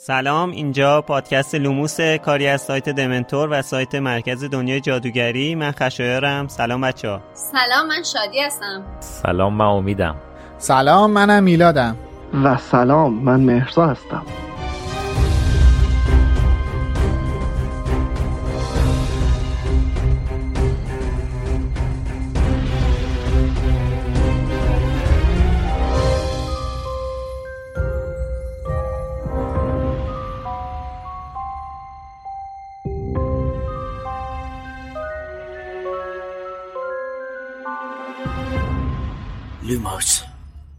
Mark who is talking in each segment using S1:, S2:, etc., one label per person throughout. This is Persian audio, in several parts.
S1: سلام اینجا پادکست لوموس کاری از سایت دمنتور و سایت مرکز دنیای جادوگری. من خشایارم. سلام بچه ها
S2: سلام من شادی هستم.
S3: سلام من امیدم.
S4: سلام منم میلادم.
S5: و سلام من مهرزا هستم.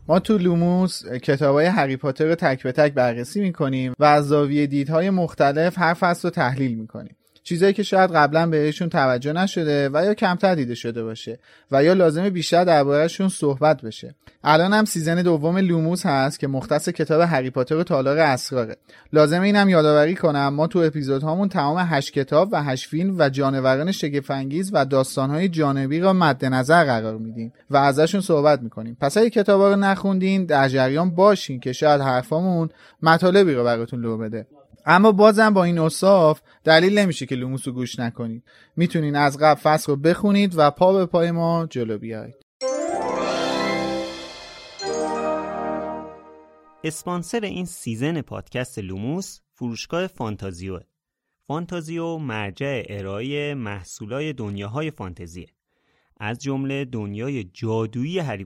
S4: ما تو لوموس کتاب های هری پاتر رو تک به تک بررسی می‌کنیم و از زاویه دیدهای مختلف هر فصل رو تحلیل می‌کنیم. چیزایی که شاید قبلا بهشون توجه نشده و یا کمتر دیده شده باشه و یا لازم بیشتر دربارهشون صحبت بشه. الان هم season دوم لوموس هست که مختص کتاب هری پاتر و تالار اسراره. لازم اینم یادآوری کنم ما تو اپیزودهامون تمام هشت کتاب و هشت فیلم و جانوران شگفت‌انگیز و داستانهای جانبی را مد نظر قرار میدیم و ازشون صحبت می‌کنیم. پس اگه کتابا رو نخوندین در جریان باشین که شاید حرفامون مطالبی رو براتون لو بده. اما بازم با این اوصاف دلیل نمیشه که لوموس رو گوش نکنید. می‌تونین از قبل فصل رو بخونید و پا به پای ما جلو بیایید.
S1: اسپانسر این season پادکست لوموس فروشگاه فانتازیو. فانتازیو مرجع ارائه محصولای دنیاهای فانتزیه. از جمله دنیای جادویی هری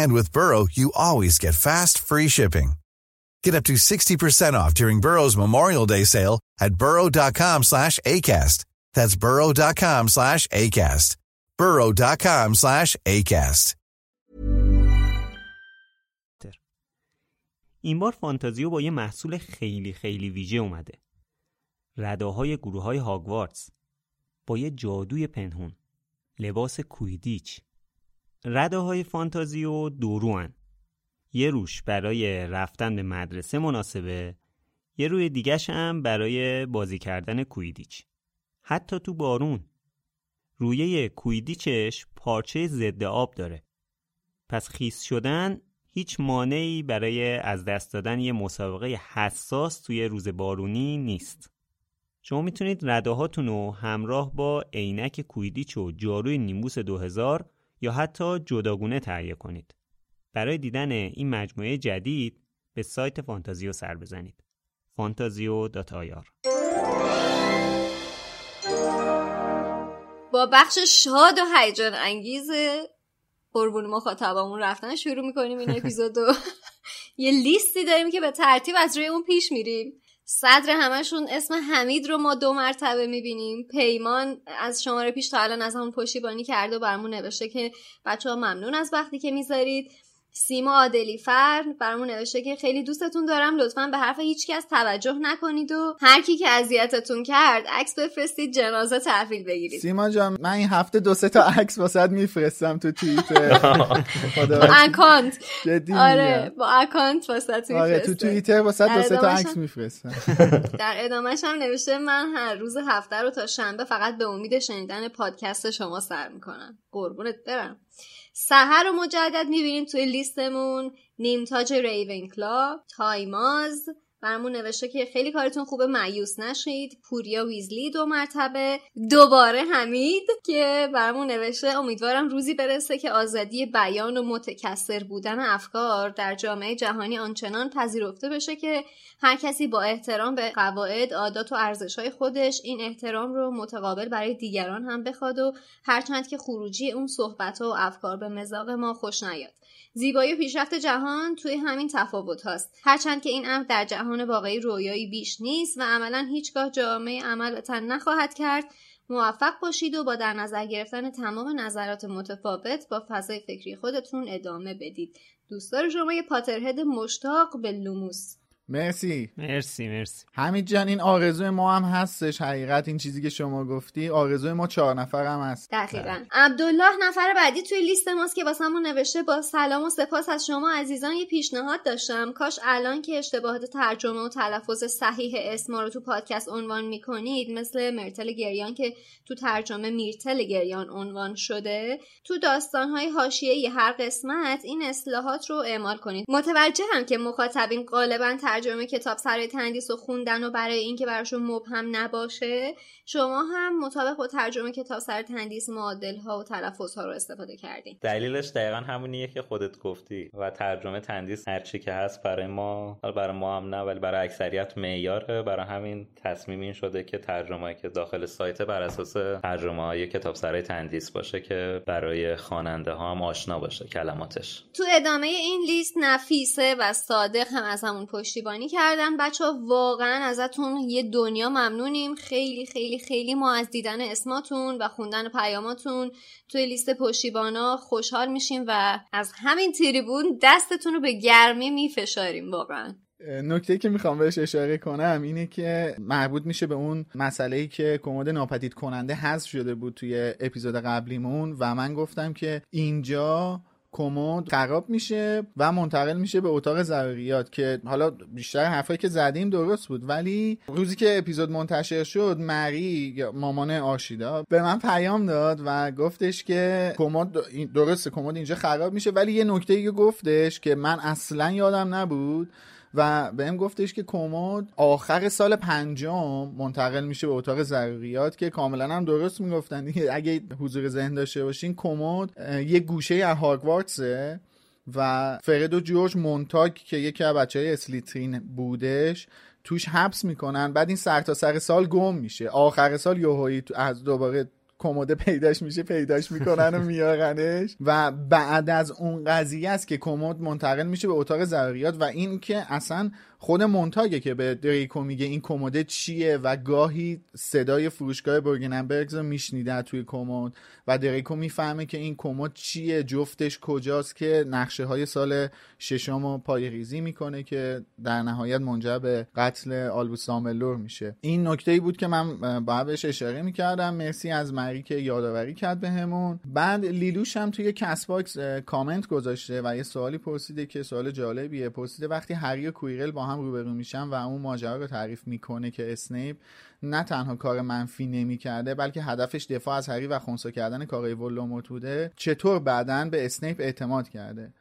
S6: And with Burrow, you always get fast, free shipping. Get up to 60% off during Burrow's Memorial Day sale at burrow.com slash ACAST. That's burrow.com slash ACAST. burrow.com slash ACAST.
S1: این بار فانتازیو با یه محصول خیلی خیلی ویژه اومده. رداهای گروه های هاگوارتس با یه جادوی پنهون. لباس کویدیچ رده های فانتازی و دوروان یه روش برای رفتن به مدرسه مناسبه یه روی دیگش هم برای بازی کردن کویدیچ. حتی تو بارون. رویه کویدیچش پارچه ضد آب داره. پس خیس شدن هیچ مانعی برای از دست دادن یه مسابقه حساس توی روز بارونی نیست. شما می‌تونید رده هاتون رو همراه با عینک کویدیچ و جاروی نیمبوس 2000 یا حتی جداگونه تهیه کنید. برای دیدن این مجموعه جدید به سایت فانتازیو سر بزنید. فانتازیو آیار
S2: با بخش شاد و هیجان انگیز قربون مخاطبمون رفتن شروع می‌کنیم این اپیزودو یه لیستی داریم که به ترتیب از روی اون پیش میریم صدر همشون اسم حمید رو ما دو مرتبه می‌بینیم. پیمان از شماره پیش تا الان از همون پشتیبانی کرده و برامون نوشته که بچه ها ممنون از وقتی که می‌ذارید. سیما عادلی فرد. برامون نوشته که خیلی دوستتون دارم. لطفا به حرف هیچکس توجه نکنید و هر کی که اذیتتون کرد عکس بفرستید جنازه تحویل بگیرید.
S4: سیما جان من این هفته دو سه تا عکس واست میفرستم تو توییتر.
S2: با account.
S4: جدی
S2: آره با account واست
S4: آره تو توییتر واست دو سه تا عکس میفرستم.
S2: در ادامهش هم نوشته من هر روز هفته رو تا شنبه فقط به امید شنیدن پادکست شما سر می‌کنم. قربونت برم. سحر رو مجدد می‌بینیم توی لیستمون. نیمتاج ریونکلا تایماز برامون نوشته که خیلی کارتون خوبه مأیوس نشید. پوریا ویزلی دو مرتبه. دوباره حمید که برامون نوشته امیدوارم روزی برسه که آزادی بیان و متکثر بودن افکار در جامعه جهانی آنچنان پذیرفته بشه که هر کسی با احترام به قواعد عادات و ارزشهای خودش این احترام رو متقابل برای دیگران هم بخواد و هرچند که خروجی اون صحبت و افکار به مزاق ما خوش نیاد. زیبایی و پیشرفت جهان توی همین تفاوت هاست. هرچند که این امر در جهان واقعی رویایی بیش نیست و عملا هیچگاه جامعه عمل تن نخواهد کرد موفق باشید و با در نظر گرفتن تمام نظرات متفاوت با فضای فکری خودتون ادامه بدید. دوستدار شما یه پاترهد مشتاق به لوموس.
S4: مرسی.
S1: مرسی مرسی.
S4: حمید جان این آرزوی ما هم هستش. حقیقت این چیزی که شما گفتی آرزوی ما چهار نفر هم هست.
S2: دقیقا. عبدالله نفر بعدی توی لیست ماست که واسمون نوشته با سلام و سپاس از شما عزیزان یه پیشنهاد داشتم. کاش الان که اشتباهات ترجمه و تلفظ صحیح اسما رو تو پادکست عنوان می‌کنید مثل مرتل گریان که تو ترجمه میرتل گریان عنوان شده. تو داستانهای حاشیه هر قسمت این اصلاحات رو اعمال کنید. متوجهم که مخاطبین غالبا ترجمه کتاب سرای تندیس و خوندن و برای اینکه براشون مبهم نباشه شما هم مطابق با ترجمه کتاب سر تندیس معادل ها و تلفظ ها رو استفاده کردین.
S3: دلیلش دقیقا همونیه که خودت گفتی و ترجمه تندیس هرچی که هست برای ما برای ما هم نه ولی برای اکثریت معیاره. برای همین تصمیم این شده که ترجمه که داخل سایت بر اساس ترجمه های کتاب سرای تندیس باشه که برای خواننده ها هم آشنا باشه کلماتش.
S2: تو ادامه این لیست نفیسه و صادق هم از همون پشتیبانی کردن بچه ها واقعا ازتون یه دنیا ممنونیم. خیلی خیلی خیلی ما از دیدن اسماتون و خوندن پیاماتون توی لیست پشتیبانا خوشحال میشیم و از همین تریبون دستتون رو به گرمی میفشاریم واقعا.
S4: نکته که می‌خوام بهش اشاره کنم اینه که مربوط میشه به اون مسئله ای که کمد ناپدید کننده حذف شده بود توی اپیزود قبلیمون و من گفتم که اینجا کمد خراب میشه و منتقل میشه به اتاق ضروریات که حالا بیشتر حرفایی که زدیم درست بود. ولی روزی که اپیزود منتشر شد مری مامان آشیدا به من پیام داد و گفتش که کمد درسته کمد اینجا خراب میشه. ولی یه نکته گفتش که من اصلا یادم نبود. و بهم گفتش که کمد آخر سال پنجم منتقل میشه به اتاق ضروریات که کاملا هم درست می‌گفتن. اگه حضور ذهن داشته باشین کمد یه گوشه از هاگوارتسه و فرد و جورج مونتاگ که یکی از بچه های اسلیترین بودش توش حبس می‌کنن. بعد این سر تا سر سال گم میشه. آخر سال یوهایی از دوباره کمد پیداش میشه پیداش می‌کنن و میارنش و بعد از اون قضیه است که کمد منتقل میشه به اتاق ضروریات و این که اصلا خود مونتاگه که به دریکو میگه این کمد چیه و گاهی صدای فروشگاه برگننبرگز رو میشنیده توی کمد و دریکو می‌فهمه که این کمد چیه جفتش کجاست که نقشه های سال ششم رو پایه ریزی می‌کنه که در نهایت منجر به قتل آلبوس دامبلدور میشه. این نکته ای بود که من باید بهش اشاره می‌کردم. مرسی از مری که یادآوری کرد بهمون. به بعد لیلوش هم توی CastBox کامنت گذاشته و یه سوالی پرسیده که سوال جالبیه. پرسیده وقتی هری و کویرل با روبرو میشن و اون ماجرا رو تعریف می‌کنه که اسنیپ نه تنها کار منفی نمی‌کرده بلکه هدفش دفاع از هری و خونسا کردن کارهای ولدمورت بوده. چطور بعدا به اسنیپ اعتماد کرده؟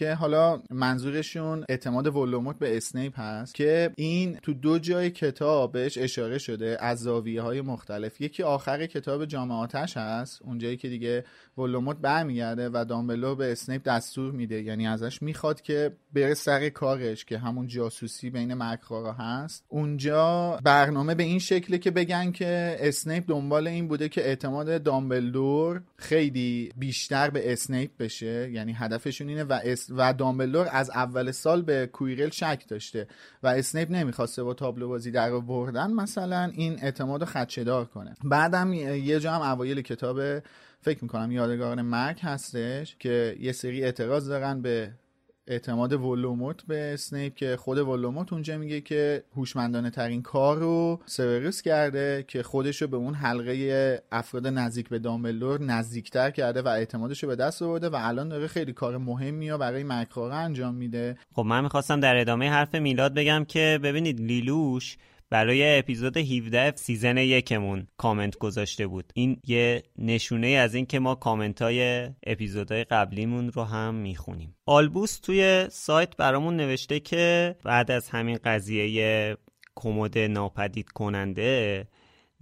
S4: که حالا منظورشون اعتماد ولدمورت به اسنیپ هست که این تو دو جای کتاب بهش اشاره شده از زاویه های مختلف. یکی آخر کتاب جام آتش هست اونجایی که دیگه ولدمورت برمیگرده و دامبلدور به اسنیپ دستور میده یعنی ازش می‌خواد که بره سر کارش که همون جاسوسی بین مرگخوارا هست. اونجا برنامه به این شکله که بگن که اسنیپ دنبال این بوده که اعتماد دامبلدور خیلی بیشتر به اسنیپ بشه یعنی هدفشون اینه و و دامبلدور از اول سال به کویرل شک داشته و اسنیپ نمی‌خواسته با تابلو بازی در بردن مثلا این اعتماد خدشه‌دار کنه. بعدم یه جا هم اوایل کتاب فکر می‌کنم یادگار مرگ هستش که یه سری اعتراض دارن به اعتماد ولدمورت به اسنیپ که خود ولدمورت اونجا میگه که هوشمندانه ترین کار رو سوروس کرده که خودش رو به اون حلقه افراد نزدیک به دامبلدور نزدیکتر کرده و اعتمادش رو به دست آورده و الان داره خیلی کار مهمی رو برای مکراره انجام میده.
S1: خب من می‌خواستم در ادامه حرف میلاد بگم که ببینید لیلوش برای اپیزود 17 season یکمون کامنت گذاشته بود. این یه نشونه از این که ما کامنت های اپیزودهای قبلیمون رو هم می‌خونیم. آلبوس توی سایت برامون نوشته که بعد از همین قضیه کمد ناپدید کننده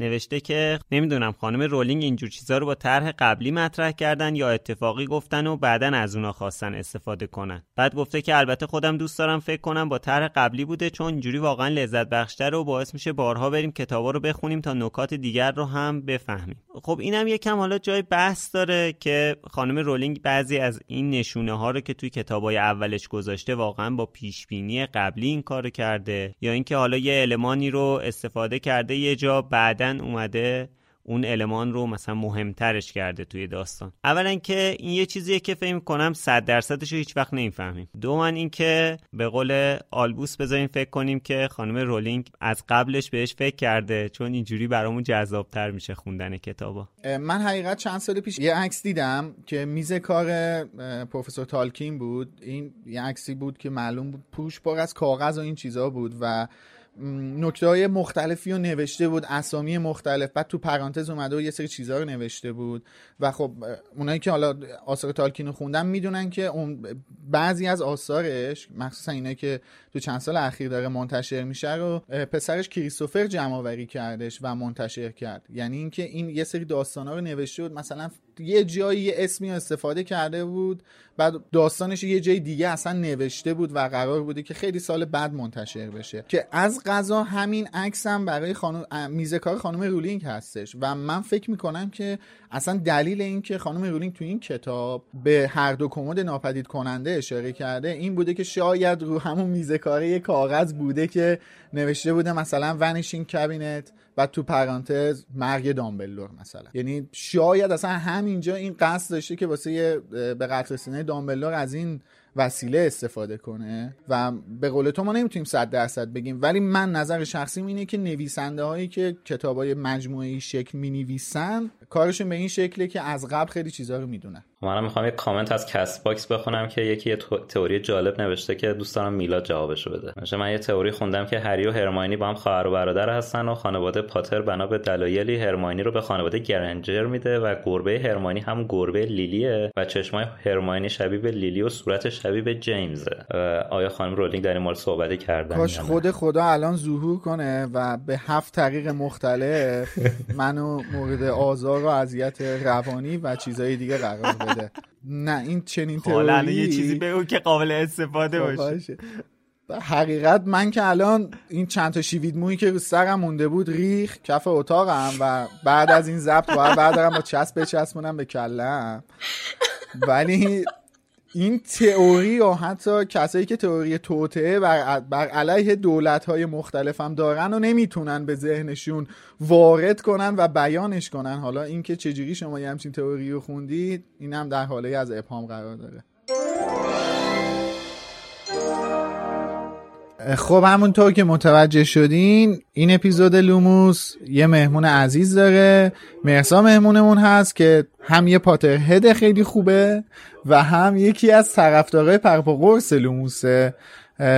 S1: نوشته که نمی‌دونم خانم رولینگ اینجور چیزا رو با طرح قبلی مطرح کردن یا اتفاقی گفتن و بعدا از اونا خواستن استفاده کنن. بعد گفته که البته خودم دوست دارم فکر کنم با طرح قبلی بوده چون اینجوری واقعا لذت بخشتر و باعث میشه بارها بریم کتابا رو بخونیم تا نکات دیگر رو هم بفهمیم. خب اینم یکم حالا جای بحث داره که خانم رولینگ بعضی از این نشونه ها رو که توی کتابای اولش گذاشته واقعا با پیش بینی قبلی این کارو کرده یا اینکه حالا یه المانی رو استفاده کرده یه جا بعدا اومده اون المان رو مثلا مهمترش کرده توی داستان. اولا که این یه چیزیه که فکر کنم صد درصدش رو هیچ وقت نمی‌فهمیم. دومن این که به قول آلبوس بذاریم فکر کنیم که خانم رولینگ از قبلش بهش فکر کرده چون اینجوری برامون جذابتر میشه خوندن کتابا.
S4: من حقیقت چند سال پیش یه عکس دیدم که میز کار پروفسور تالکین بود. این یه عکسی بود که معلوم بود پوش پر از کاغذ و این چیزا بود و نکته های مختلفی رو نوشته بود اسامی مختلف. بعد تو پرانتز اومده و یه سری چیزها رو نوشته بود. و خب اونایی که حالا آثار تالکین رو خوندن می‌دونن که اون بعضی از آثارش مخصوصا اینایی که تو چند سال اخیر داره منتشر میشه رو پسرش کریستوفر جمع آوری کردش و منتشر کرد. یعنی اینکه این یه سری داستانا رو نوشته بود. مثلا یه جایی یه اسمی استفاده کرده بود بعد داستانش یه جای دیگه اصلا نوشته بود و قرار بوده که خیلی سال بعد منتشر بشه. که از قضا همین عکس هم برای خانم میز کار خانم رولینگ هستش. و من فکر می‌کنم که اصلا دلیل این که خانم رولینگ تو این کتاب به هر دو کمد ناپدید کننده اشاره کرده این بوده که شاید رو همون میز کار کاغذ بوده که نوشته بوده مثلا vanishing cabinet و تو پرانتز مرگ دامبلدور مثلا. یعنی شاید اصلا همینجا این قصد داشته که واسه به قتل رسیدن دامبلدور از این وسیله استفاده کنه و به قول تو ما نمی‌تونیم صد درصد بگیم ولی من نظر شخصی اینه که نویسنده هایی که کتاب های مجموعه شکل می نویسن کارشون به این شکله که از قبل خیلی چیزها رو می‌دونن.
S3: منم می‌خوام یک کامنت از CastBox بخونم که یکی یه تئوری جالب نوشته که دوست دارم میلاد جوابشو بده. مثلا من یه تئوری خوندم که هری و هرماینی با هم خواهر و برادر هستن و خانواده پاتر بنا به دلایلی هرماینی رو به خانواده گرنجر میده و گربه هرماینی هم گربه لیلیه و چشمای هرماینی شبیه به لیلی و صورت شبیه به جیمز آیا خانم رولینگ در این مورد صحبت کردن
S4: کاش خود خدا الان ظهور کنه و به هفت طریق مختلف منو مورد آزار و اذیت روانی و چیزهای دیگه قرار بده. نه این چنین تئوری
S1: یه چیزی بگو که قابل استفاده خب، باشه.
S4: حقیقت من که الان این چند تا شیوید مویی که رو سرم مونده بود ریخ کف اتاقم و بعد از این ضبط باید بعد با چسب بچسبونم به کلم ولی این تئوری و حتی کسایی که تئوری توطعه بر, بر علیه دولت های مختلف هم دارن و نمی‌تونن به ذهنشون وارد کنن و بیانش کنن. حالا اینکه چجوری شما یه همچین تئوری رو خوندید این هم در حاله از ابهام قرار داره. خب همونطور که متوجه شدین این اپیزود لوموس یه مهمون عزیز داره. مرسا مهمونمون هست که هم یه پاتر خیلی خوبه و هم یکی از طرفدارای پرپا قرص لوموسه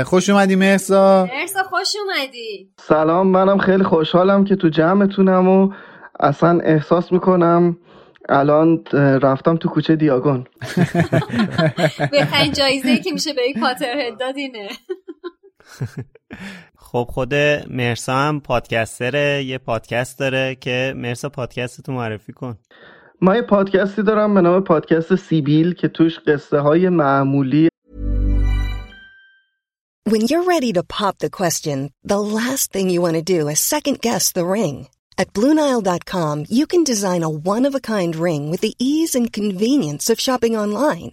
S4: خوش اومدی مرسا.
S2: مرسا خوش اومدی.
S5: سلام منم خیلی خوشحالم که تو جمعتونم و اصلا احساس می‌کنم الان رفتم تو کوچه دیاگون.
S2: بهترین جایزه که میشه به یک پاتر دادینه.
S1: خب خود مرسا هم پادکستره یه پادکست داره که مرسا پادکست تو معرفی کن
S5: ما یه پادکستی دارم به نام پادکست سیبیل که توش قصه های معمولی
S7: When you're ready to pop the question, the last thing you want to do is second guess the ring. At BlueNile.com you can design a one-of-a-kind ring with the ease and convenience of shopping online.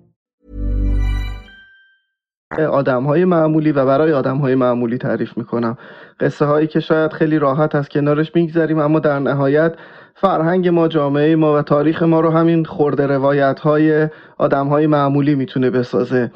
S5: آدم های معمولی و برای آدم های معمولی تعریف می‌کنم. قصه هایی که شاید خیلی راحت از کنارش میگذریم اما در نهایت فرهنگ ما جامعه ما و تاریخ ما رو همین خورده روایت های آدم های معمولی می‌تونه بسازه.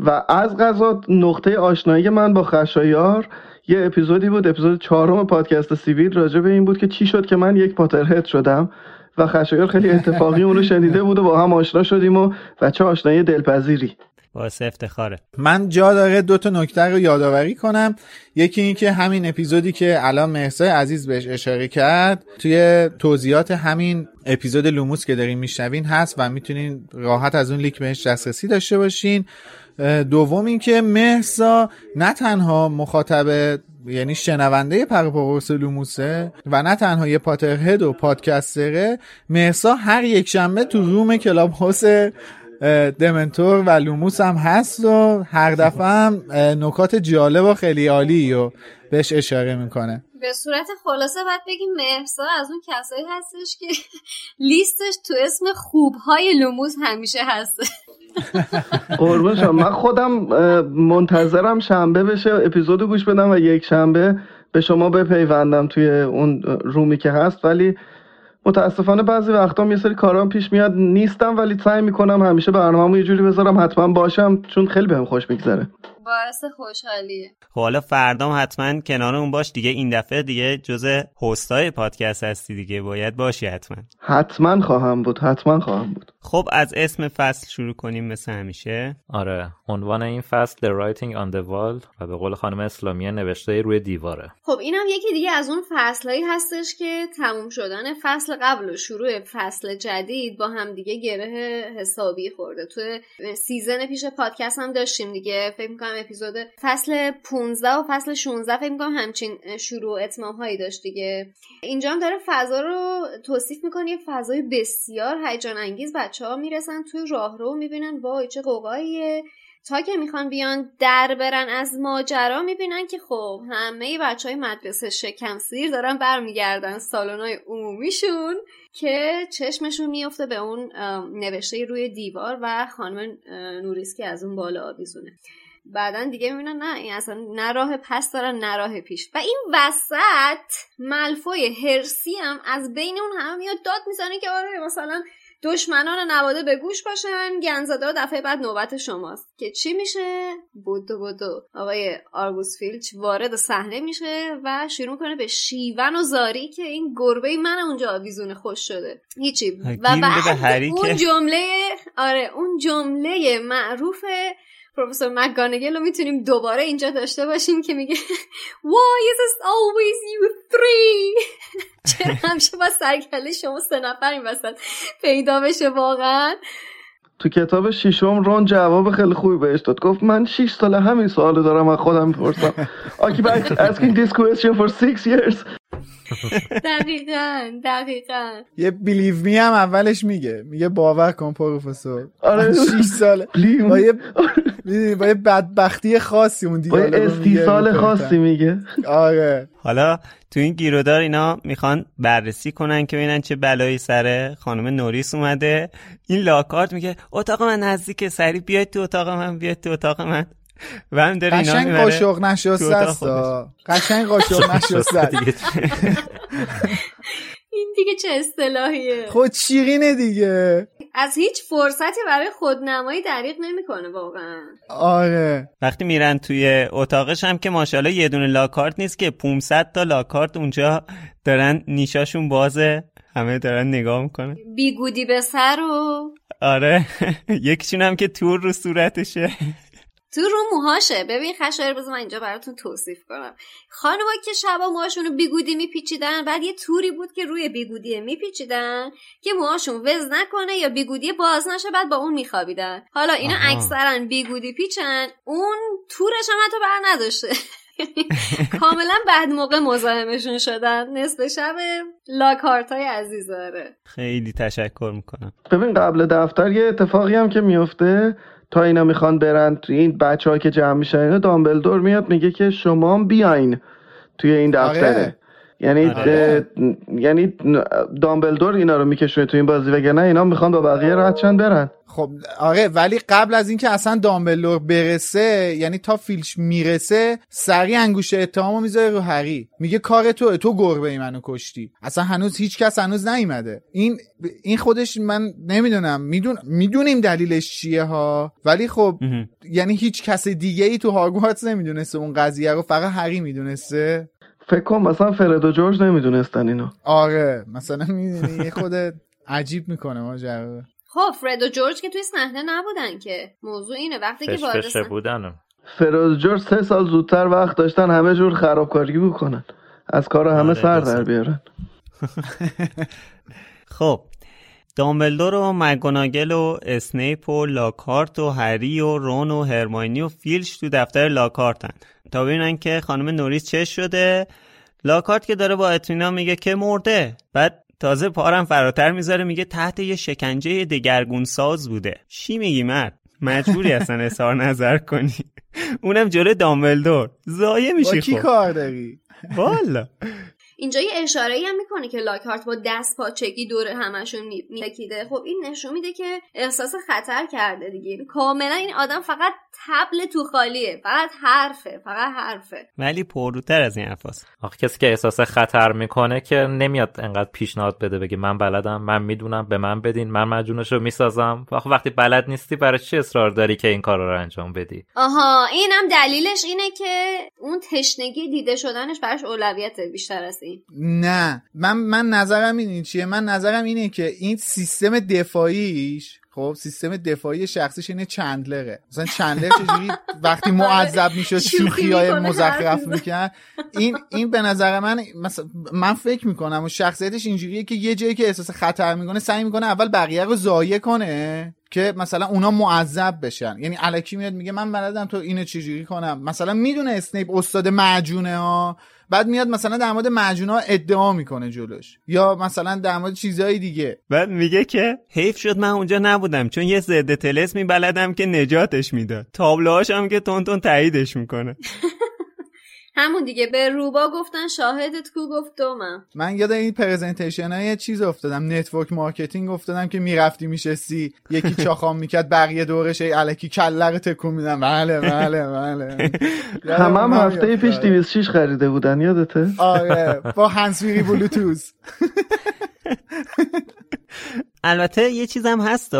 S5: و از قضا نقطه آشنایی من با خشایار یه اپیزودی بود اپیزود چهارم پادکست سیویل راجع به این بود که چی شد که من یک Potterhead شدم و خشایار خیلی اتفاقی اون رو شنیده بود و با هم آشنا شدیم و, و چه آشنایی دلپذیری.
S1: باعث افتخاره
S4: من جا داره دو تا نکته رو یادآوری کنم. یکی این که همین اپیزودی که الان مهسای عزیز بهش اشاره کرد توی توضیحات همین اپیزود لوموس که دارین میشنوین هست و می‌تونین راحت از اون لینک بهش دسترسی داشته باشین. دوم اینکه مهسا نه تنها مخاطب یعنی شنونده پروپاقرص لوموسه و نه تنها یه Potterhead و پادکستره مهسا هر یک شنبه تو room Clubhouse دمنتور و لوموس هم هست و هر دفعه هم نکات جالب و خیلی عالی و بهش اشاره می‌کنه.
S2: به صورت خلاصه باید بگیم مهسا از اون کسایی هستش که لیستش تو اسم خوبهای لوموس همیشه هست.
S5: قربون من خودم منتظرم شنبه بشه اپیزود گوش بدم و یک شنبه به شما بپیوندم توی اون رومی که هست. ولی متاسفانه بعضی وقتا یه سری کارام پیش میاد. نیستم ولی سعی می‌کنم همیشه برنامه‌مو یه جوری بذارم حتما باشم چون خیلی بهم خوش میگذره.
S2: باعث خوشحالیه.
S1: خب حالا فردام حتما کنار اون باش دیگه این دفعه دیگه جز هستای پادکست هستی دیگه. باید باشی حتما.
S5: حتما خواهم بود حتما خواهم بود.
S1: خب از اسم فصل شروع کنیم مثل همیشه.
S3: آره عنوان این فصل The Writing on the Wall و به قول خانم اسلامیه نوشته روی دیواره.
S2: خب اینم یکی دیگه از اون فصلهایی هستش که تموم شدن فصل قبل و شروع فصل جدید با هم دیگه گره حسابی خورده. تو سیزن پیش پادکست هم داشتیم دیگه. فکر می‌کنم اپیزود فصل 15 و فصل 16 فکر می‌کنم همچین شروع اتمام هایی داشت دیگه. اینجا هم داره فضا رو توصیف می‌کنه یه فضای بسیار هیجان انگیز بچه ها می‌رسن توی راه رو می‌بینن وای چه قوقاییه تا که می‌خوان بیان در برن از ماجرا می‌بینن که خب همه بچه های مدرسه شکم سیر دارن برمیگردن سالن های عمومیشون که چشمشون میفته به اون نوشته روی دیوار و خانم نوریسکی از اون بالا آویزونه. بعدا دیگه می‌بینن نه این اصلا نه راه پس دارن نه راه پیش. و این وسط ملفوی هرسی هم از بین اون همه میاد داد می‌زنه که آره مثلا دشمنان نواده به گوش باشن. گنزدار دفعه بعد نوبت شماست. که چی میشه؟ بودو بودو. آقای آرگوس فیلچ وارد صحنه میشه و شروع کنه به شیون و زاری که این گربه من اونجا آویزون خوش شده. هیچی. و بعد اون جمله آره اون جمله معروف پروفسور مکگانگل رو می‌تونیم دوباره اینجا داشته باشیم که میگه Why is it always you three? چرا همیشه با سرکله شما سه نفر این وسط پیدا بشه واقعا؟
S5: تو کتاب شیشم رون جواب خیلی خوبی بهش داد. گفت من 6 ساله همین سوالو دارم از خودم می‌پرسم. Occupy asking this question for six years.
S2: دقیقا دقیقا.
S4: یه بیلیو می هم اولش میگه. میگه باور کن پروفسور.
S5: آره.
S4: 6 ساله. با یه با یه بدبختی خاصی اون
S5: با یه استیصال خاصی میگه.
S4: آره.
S1: حالا تو این گیرودار اینا می‌خوان بررسی کنن که ببینن چه بلایی سر خانم نوریس اومده. این لاکارت میگه اتاق من نزدیک سری بیاید تو اتاق من بیاید تو اتاق من.
S4: قشنگ قاشق نشسته است. قشنگ قاشق نشسته
S2: این دیگه چه اصطلاحیه؟
S4: خود شیرینه دیگه.
S2: از هیچ فرصتی برای خودنمایی دریغ نمی‌کنه واقعا.
S4: آره.
S1: وقتی میرن توی اتاقش هم که ماشاءالله یه دونه لاکارت نیست که 500 تا لاکارت اونجا دارن نیشاشون بازه همه دارن نگاه می‌کنن.
S2: بیگودی به سر و
S1: آره. یکیشون هم که تور رو صورتشه.
S2: تو رو موهاشه. ببین خشایار بذار من اینجا براتون توصیف کنم. خانمها که شبا موهاشون رو بیگودی میپیچیدن بعد یه توری بود که روی بیگودی میپیچیدن که موهاشون وز نکنه یا بیگودی باز نشه بعد با اون میخوابیدن. حالا اینا اکثرا بیگودی پیچن اون تورش هم حتی بر نداشته. کاملا بعد موقع مزاحمشون شدن. نصف شب لاکارت های عزیز داره.
S1: خیلی تشکر می‌کنم.
S5: ببین قبل دفتر یه اتفاقی هم که میفته تا اینا می‌خوان برن توی این بچه که جمع میشن اینا دامبلدور میاد میگه که شما بیاین توی این دفتره
S4: آره.
S5: یعنی
S1: آره.
S5: یعنی دامبلدور اینا رو میکشونه تو این بازی وگرنه اینا می‌خوان با بقیه ردشن برن.
S4: خب آره ولی قبل از اینکه اصلا دامبلور برسه یعنی تا فیلش می‌رسه سریع انگوش اتهامو می‌ذاره رو هری. میگه کار تو تو گربه ای منو کشتی. اصلا هنوز هیچ کس هنوز نیومده. این این خودش من نمی‌دونم. میدون می‌دونیم دلیلش چیه ها؟ ولی خب یعنی هیچ کس دیگه ای تو هاگوارتس نمی‌دونسته اون قضیه رو. فقط هری می‌دونسته.
S5: فکر کن مثلا فرد و جورج نمی‌دونستن اینو.
S4: آره مثلا می‌دونی یه خود عجیب می‌کنه ماجرا
S2: خب فرد و جورج که توی صحنه نبودن که. موضوع اینه وقتی که وارد
S3: بودن
S5: فرد و جورج سه سال زودتر وقت داشتن همه جور خرابکاری بکنن. از کار همه
S1: آره،
S5: سر. در بیارن.
S1: خب دامبلدور و مگوناگل و اسنیپ و لاکارت و هری و رون و هرماینی و فیلش تو دفتر لاکارتن. تا ببینن که خانم نوریس چه شده. لاکارت که داره با اطمینان میگه که مرده. بعد تازه پارم فراتر می‌ذاره میگه تحت یه شکنجه دگرگون ساز بوده. چی میگی مرد؟ مجبوری اصلا اظهار نظر کنی. اونم جلوی دامبلدور. زایه
S4: با
S1: میشی
S4: کی
S1: خب.
S4: کار داری؟
S1: والا.
S2: اینجا یه اشاره هم می‌کنه که لاکارت با دست پاچگی دور همشون میکیده خب این نشون میده که احساس خطر کرده دیگه. کاملا این آدم فقط تبل تو خالیه. فقط حرفه. فقط حرفه.
S1: ولی پروتر از این حرفاست.
S3: آخه کسی که احساس خطر می‌کنه که نمیاد انقدر پیشنهاد بده بگه من بلدم من می‌دونم به من بدین من مجونش رو می‌سازم آخه وقتی بلد نیستی برای چی اصرار داری که این کار رو انجام بدی؟
S2: آها اینم دلیلش اینه که اون تشنگی دیده شدنش براش اولویته بیشتر از این.
S4: نه. من من نظرم این چیه؟ من نظرم اینه که این سیستم دفاعیش خب سیستم دفاعی شخصیش اینه چندلره. مثلا چندلر چجوری وقتی معذب می‌شد
S2: شوخی
S4: های مزخرف می‌کرد. این این به نظر من مثلا من فکر می‌کنم و شخصیتش اینجوریه که یه جایی که احساس خطر می‌کنه سعی می‌کنه اول بقیه رو ضایع کنه. که مثلا اونا معذب بشن. یعنی الکی میاد میگه من بلدم تو اینو چجوری کنم. مثلا می‌دونه اسنیپ استاد معجونه ها. بعد میاد مثلا در مورد معجونا ادعا می‌کنه جلوش. یا مثلا در مورد چیزهای دیگه.
S1: بعد میگه که حیف شد من اونجا نبودم چون یه ضد تلسمی بلدم که نجاتش می‌داد. تابلوهاش هم که تون تون تاییدش می‌کنه.
S2: همون دیگه به روباه گفتن شاهدت کو گفت دمم
S4: من. یاد این presentation های چیز افتادم network marketing افتادم که می‌رفتی میشستی یکی چاخان می‌کرد بقیه دورش هی الکی رو تکون میدن. بله بله بله.
S5: همه هم هفته پیش 206 خریده بودن یادته؟
S4: آره با هندزفری بلوتوث.
S1: البته یه چیزم هست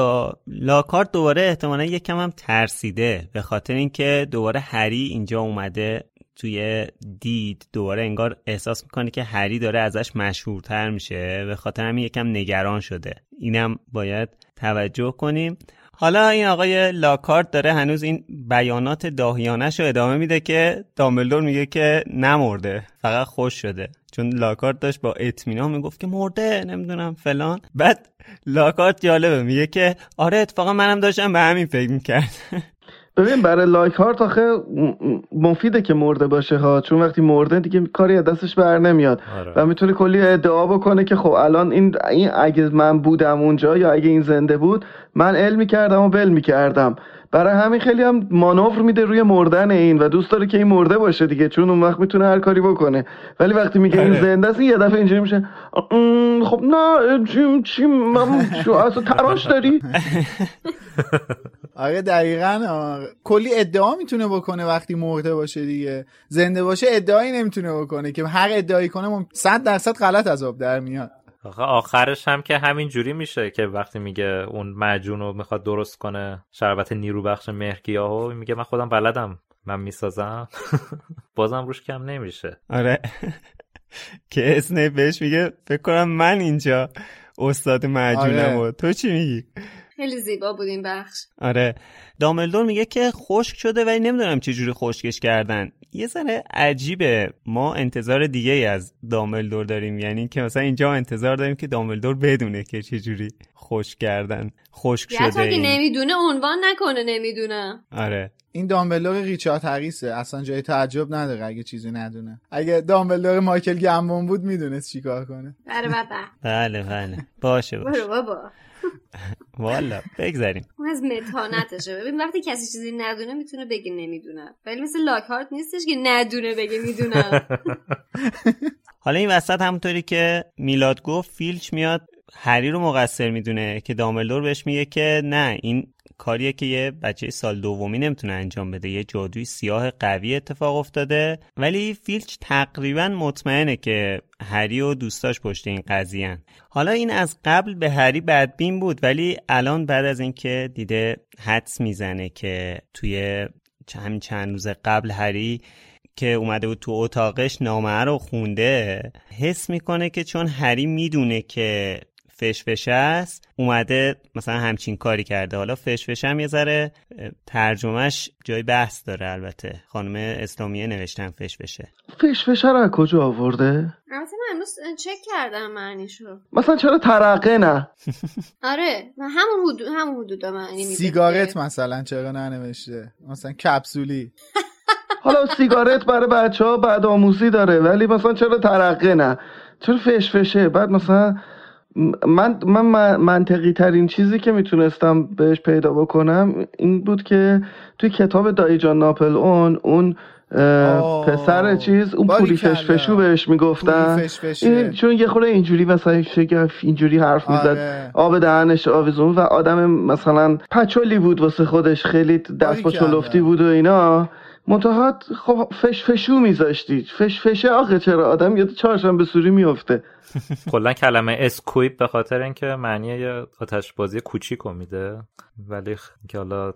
S1: لاکارت دوباره احتمالا یکم هم ترسیده به خاطر اینکه دوباره هری اینجا اومده. توی دید دوباره انگار احساس می‌کنه که هری داره ازش مشهورتر میشه به خاطر همین یکم نگران شده. اینم باید توجه کنیم. حالا این آقای لاکارت داره هنوز این بیانات داهیانش رو ادامه میده که دامبلدور میگه که نمرده فقط خوش شده. چون لاکارت داشت با اطمینان می‌گفت که مرده نمی‌دونم فلان. بعد لاکارت جالبه میگه که آره اتفاقا منم داشتم به همین فکر می‌کرد
S5: ببین برای لایک هارت آخه مفیده که مرده باشه ها. چون وقتی مرده دیگه کاری از دستش بر نمیاد.
S3: آره.
S5: و می‌تونه کلی ادعا بکنه که خب الان این, این اگه من بودم اونجا یا اگه این زنده بود من علم می‌کردم و ول می‌کردم. برای همین خیلی هم مانور میده روی مردن این و دوست داره که این مرده باشه دیگه چون اون وقت می‌تونه هر کاری بکنه. ولی وقتی میگه این
S1: آره.
S5: زنده است این یه دفعه اینجوری میشه "ام، خب نه چی چی من شو اصلا تراش داری؟
S4: آره دقیقا آره. کلی ادعا می‌تونه بکنه وقتی مرده باشه دیگه. زنده باشه ادعایی نمی‌تونه بکنه که هر ادعایی کنه مم- صد درصد غلط از آب در میاد.
S3: آخه آخرش هم که همین جوری میشه که وقتی میگه اون معجون رو می‌خواد درست کنه شربت نیرو بخش مهرگیاهو میگه من خودم بلدم. من می‌سازم. بازم روش کم نمیشه.
S1: آره. که اسنیپ بهش میگه فکر کنم من اینجا استاد معجونم
S4: آره.
S1: و تو چی میگی؟
S2: خیلی زیبا بود این بخش.
S1: آره. داملدور میگه که خشک شده ولی نمی‌دونم چه جوری خشکش کردن. یه ذره عجیبه. ما انتظار دیگه ای از داملدور داریم. یعنی که مثلا اینجا انتظار داریم که داملدور بدونه که چه جوری خشک کردن. خشک شده
S2: اگه. نمی‌دونه عنوان نکنه نمی‌دونم.
S1: آره.
S4: این دامبلور ریچارد هریسه اصلا جای تعجب نداره اگه چیزی ندونه. اگه دامبلور مایکل گمبون بود می‌دونست چیکار کنه.
S2: بله بابا.
S1: بله بله. باشه باشه.
S2: برو بابا.
S1: والا بگذاریم.
S2: اون از متانتشه. ببین وقتی کسی چیزی ندونه می‌تونه بگه نمی‌دونم. ولی مثل لاکهارت نیستش که ندونه بگه می‌دونم.
S1: حالا این وسط همونطوری که میلاد گفت فیلچ میاد هری رو مقصر می‌دونه که دامبلدور بهش میگه که نه این کاریه که یه بچه سال دومی نمی‌تونه انجام بده. یه جادوی سیاه قوی اتفاق افتاده. ولی فیلچ تقریبا مطمئنه که هری و دوستاش پشت این قضیه حالا این از قبل به هری بدبین بود ولی الان بعد از اینکه دیده حدس می‌زنه که توی همین چند روز قبل هری که اومده بود تو اتاقش نامه رو خونده حس می‌کنه که چون هری می‌دونه که فشفشه است اومده مثلا همچین کاری کرده. حالا فشفشه هم یه ذره ترجمهش جای بحث داره البته. خانم اسلامیه نوشتن فشفشه.
S5: فشفشه رو از کجا آورده؟
S2: البته من امروز چک کردم معنیشو.
S5: مثلا چرا ترقه نه؟
S2: آره همون حدود همون حدود معنی میده
S4: سیگارت مثلا چرا ننوشته؟ مثلا کپسولی.
S5: حالا سیگارت برای بچه ها بعد آموزی داره ولی مثلا چرا ترقه نه؟ چرا فشفشه؟ بعد مثلا من من منطقی ترین چیزی که می‌تونستم بهش پیدا بکنم این بود که توی کتاب دایی جان ناپل اون اون پسر چیز اون پوری فشفشو بهش می‌گفتن. این چون یه خورده اینجوری مثلا شگفت اینجوری حرف می‌زد.
S4: آره.
S5: آب دهنش آویزون و آدم مثلا پچولی بود واسه خودش. خیلی دست با چلفتی بود و اینا. منتها خب فشفشو میذاشتی. فشفشه آخه چرا آدم یاد چهارشنبه سوری میفته.
S3: کلا کلمه اسکویپ به خاطر اینکه معنی یه آتش بازی کوچیک میده. ولی که حالا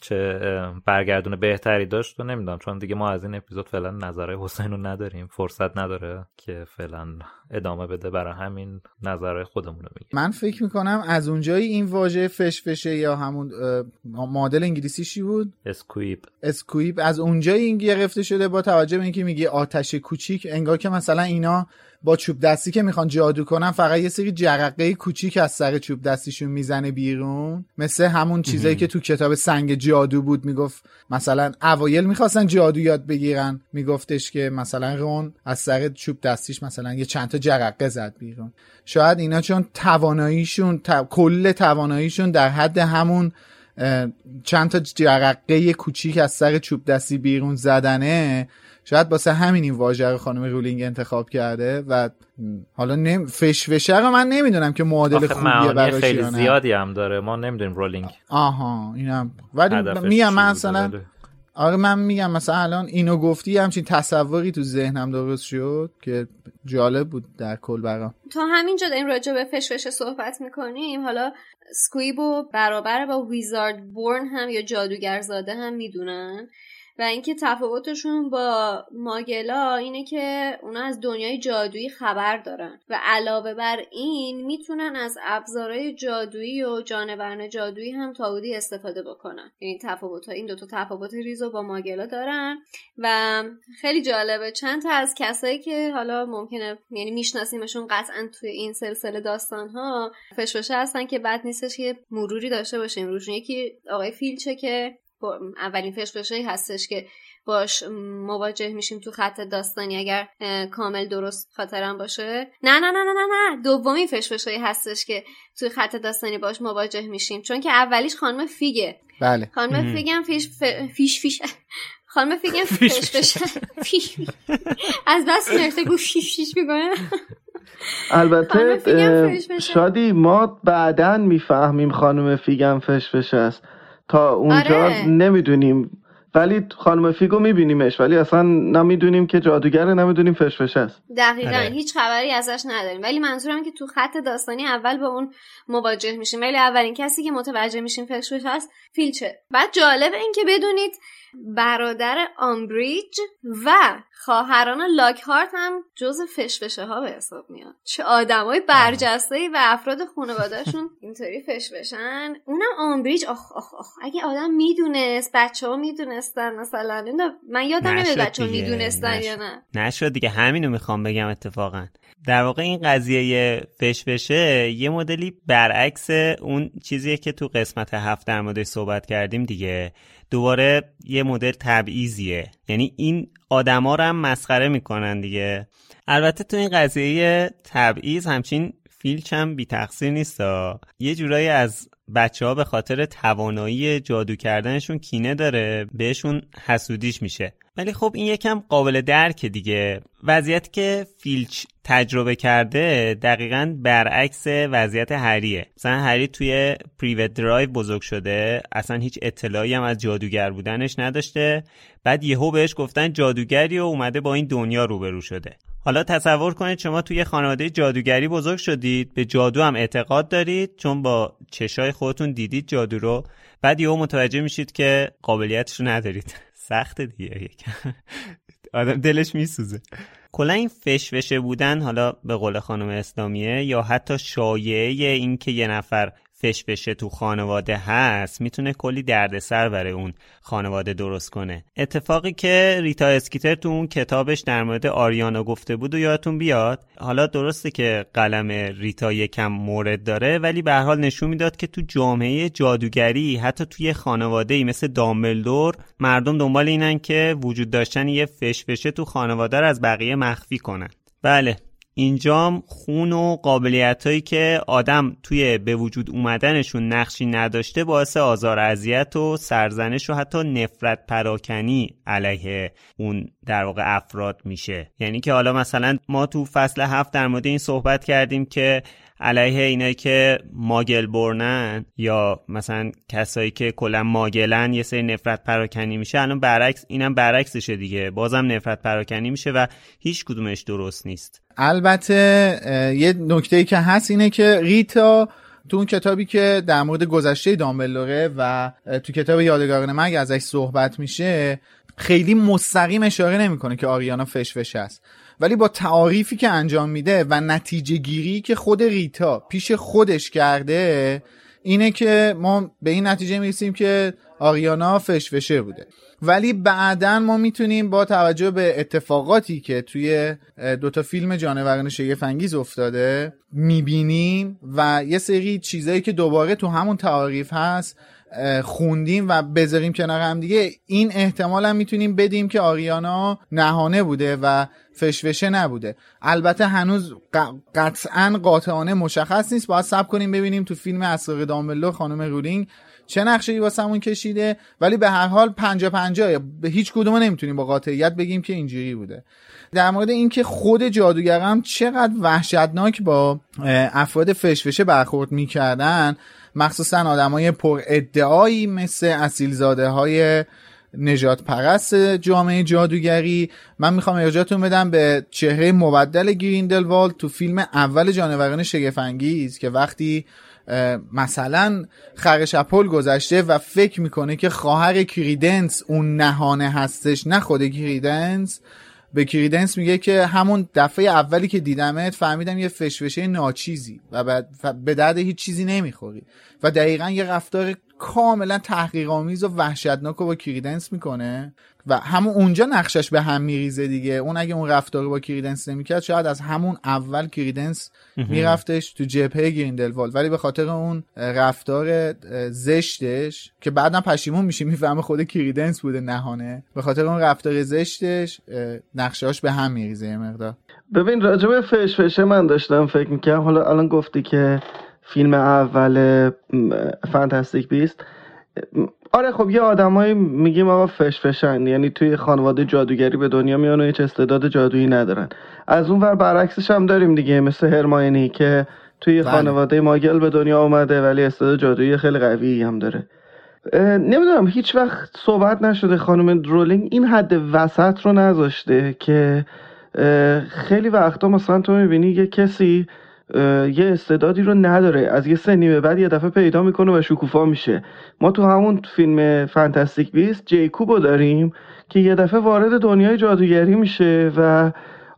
S3: چه برگردون بهتری داشت و نمی‌دونم. چون دیگه ما از این اپیزود فعلا نظرهای حسین رو نداریم. فرصت نداره که فعلا ادامه بده برای همین نظرهای خودمون رو میگیم.
S4: من فکر می‌کنم از اونجایی این واژه فشفشه یا همون مدل انگلیسیشی بود؟
S3: Squib.
S4: Squib. از اونجایی این گرفته شده با توجه به اینکه میگه آتش کوچیک انگار که مثلا اینا با چوب دستی که می‌خوان جادو کنن فقط یه سری جرقه کوچیک از سر چوب دستیشون می‌زنه بیرون. مثل همون چیزایی که تو کتاب سنگ جادو بود می‌گفت مثلا اوایل می‌خواستن جادو یاد بگیرن. میگفتش که مثلا رون از سر چوب دستیش مثلا یه چند تا جرقه زد بیرون. شاید اینا چون تواناییشون کل تواناییشون در حد همون چند تا جرقه کوچیک از سر چوب دستی بیرون زدنه شاید واسه همین این واژه رو خانم رولینگ انتخاب کرده و حالا نم... فشفشه رو من نمی‌دونم که معادل خوبیه براش
S3: خیلی زیادی هم داره. ما نمی‌دونیم رولینگ.
S4: آها اینم ولی میگم من مثلا آره من میگم مثلا الان اینو گفتی همچین تصوری تو ذهنم درست شد که جالب بود در کل برام.
S2: تا همینجا این راجع به فشفشه صحبت می‌کنیم. حالا سکویب و برابر با ویزارد بورن هم یا جادوگرزاده هم می‌دونن. و اینکه تفاوتشون با ماگلا اینه که اونا از دنیای جادویی خبر دارن. و علاوه بر این می‌تونن از ابزارهای جادویی و جانورن جادویی هم تاودی استفاده بکنن. این تفاوت ها این دوتا تفاوت ریزو با ماگلا دارن. و خیلی جالبه. چند تا از کسایی که حالا ممکنه یعنی میشناسیمشون قطعا توی این سلسله داستان ها فشفشه هستن که بد نیستش که مروری داشته باشیم. روشون یکی آقای فیلچه که اولین فشفشه هستش که باش مواجه میشیم تو خط داستانی اگر کامل درست خاطرم باشه. نه نه نه نه نه نه. دومی فشفشه هستش که توی خط داستانی باش مواجه میشیم. چون که اولیش خانم فیگه.
S4: بله.
S2: خانم فیگم فیش فیش فیش. خانم فیگم فیش فیش از بس مرته گو فیش فیش می‌کنه.
S5: البته شادی ما بعدا می‌فهمیم خانم فیگم فشفش است. تا اونجا آره. نمی‌دونیم. ولی خانم فیگو میبینیمش ولی اصلا نمی‌دونیم که جادوگره نمی‌دونیم فشفش است.
S2: دقیقا آره. هیچ خبری ازش نداریم. ولی منظورم که تو خط داستانی اول با اون مواجه میشیم. ولی اولین کسی که متوجه میشیم فشفش هست فیلچه بعد جالب این که بدونید برادر آمبریج و خواهران لاکهارت هم جز فشفشه ها به حساب میاد. چه آدمای برجسته و افراد خانوادهشون اینطوری فشفشن. اونم آمبریج آخ آخ آخ اگه آدم می‌دونست بچه ها می‌دونستن مثلا. من یادم نمیاد بچه می‌دونستن یا نه.
S1: نشد دیگه همینو می‌خوام بگم اتفاقا. در واقع این قضیه فشفشه یه مدلی برعکس اون چیزیه که تو قسمت هفت در صحبت کردیم دیگه. دوباره یه مدل تبعیضیه. یعنی این آدما رو هم مسخره می‌کنن دیگه. البته تو این قضیه تبعیض همچین فیلچ هم بی تقصیر نیست یه جورایی از بچه ها به خاطر توانایی جادو کردنشون کینه داره بهشون حسودیش میشه. ولی خب این یکم قابل درک دیگه. وضعیت که فیلچ تجربه کرده دقیقا برعکس وضعیت هریه. مثلا هری توی Privet Drive بزرگ شده اصلا هیچ اطلاعی هم از جادوگر بودنش نداشته. بعد یهو بهش گفتن جادوگری و اومده با این دنیا روبرو شده. حالا تصور کنید شما توی خانواده جادوگری بزرگ شدید به جادو هم اعتقاد دارید چون با چشای خودتون دیدید جادو رو. بعد یهو متوجه میشید که قابلیتش رو ندارید. سخت دیگه آدم دلش میسوزه. کلا این فشفشه بودن حالا به قول خانم اسلامیه یا حتی شایعه این که یه نفر فشفشه تو خانواده هست می‌تونه کلی دردسر برای اون خانواده درست کنه. اتفاقی که ریتا اسکیتر تو اون کتابش در مورد آریانا گفته بود و یادتون بیاد حالا درسته که قلم ریتا یکم مورد داره ولی به حال نشون می‌داد که تو جامعه جادوگری حتی توی خانواده ای مثل دامبلدور مردم دنبال اینن که وجود داشتن یه فشفشه تو خانواده رو از بقیه مخفی کنن. بله. اینجام خون و قابلیت هایی که آدم توی به وجود اومدنشون نقشی نداشته باعث آزار اذیت و سرزنش و حتی نفرت پراکنی علیه اون در واقع افراد میشه. یعنی که حالا مثلا ما تو فصل هفت در مورد این صحبت کردیم که علیه اینایی که ماگل برنن یا مثلا کسایی که کلا ماگلن یه سری نفرت پراکنی میشه الان برعکس اینم برعکسشه دیگه. بازم نفرت پراکنی میشه و هیچ کدومش درست نیست.
S4: البته یه نکته ای که هست اینه که ریتا تو اون کتابی که در مورد گذشته دامبلوره و تو کتاب یادگاران مرگ ازش صحبت میشه خیلی مستقیم اشاره نمی‌کنه که آریانا فشفش است. ولی با تعاریفی که انجام میده و نتیجه گیری که خود ریتا پیش خودش کرده اینه که ما به این نتیجه می‌رسیم که آریانا فشفشه بوده. ولی بعدا ما می‌تونیم با توجه به اتفاقاتی که توی دوتا فیلم جانوران شگفنگیز افتاده می‌بینیم و یه سری چیزایی که دوباره تو همون تعاریف هست خوندیم و بذاریم کنار هم دیگه این احتمال هم می‌تونیم بدیم که آریانا نهانه بوده و فشفشه نبوده. البته هنوز قطعا قاطعانه مشخص نیست. باید سب کنیم ببینیم تو فیلم اسرار دامبلو خانم رولینگ چه نقشه ای واسمون کشیده. ولی به هر حال پنجا پنجا به هیچ کدوم نمی‌تونیم با قاطعیت بگیم که اینجوری بوده. در مورد اینکه خود جادوگرم چقدر وحشتناک با افراد فشفشه برخورد می‌کردن مخصوصا آدمای پر ادعایی مثل اصیلزاده های نجات پرست جامعه جادوگری. من می‌خوام ارجاعتون بدم به چهره مبدل گریندلوالد تو فیلم اول جانوران شگفنگیز که وقتی مثلا خرش اپل گذشته و فکر می‌کنه که خواهر کریدنس اون نهانه هستش نه خود کریدنس به کریدنس میگه که همون دفعه اولی که دیدمت فهمیدم یه فشفشه ناچیزی و به درد هیچ چیزی نمی‌خوری. و دقیقا یه رفتار کاملا تحقیرآمیز و وحشتناک رو با کریدنس می‌کنه. و همون اونجا نقشش به هم میریزه دیگه. اون اگه اون رفتار با کریدنس نمی‌کرد شاید از همون اول کریدنس میرفتش تو جبهه گریندلوالد ولی به خاطر اون رفتار زشتش که بعدا پشیمون میشه می‌فهمه خود کریدنس بوده نهانه. به خاطر اون رفتار زشتش نقشهاش به هم میریزه یه مقدار.
S5: ببین راجب فش فشه من داشتم فکر می‌کنم حالا الان گفتی که فیلم اول فانتاستیک بیست. آره خب یه آدمایی میگیم آقا فش فشن یعنی توی خانواده جادوگری به دنیا میان و هیچ استعداد جادویی ندارن. از اون ور برعکسش هم داریم دیگه مثل هرماینی که توی بله. خانواده ماگل به دنیا اومده ولی استعداد جادویی خیلی قوی هم داره. نمی‌دونم هیچ وقت صحبت نشده خانم درولینگ. این حد وسط رو نذاشته که خیلی وقتا مثلا تو می‌بینی یه کسی یه استعدادی رو نداره. از یه سنی به بعد یه دفعه پیدا می‌کنه و شکوفا میشه. ما تو همون فیلم فانتاستیک بیست جیکوبو داریم که یه دفعه وارد دنیای جادوگری میشه و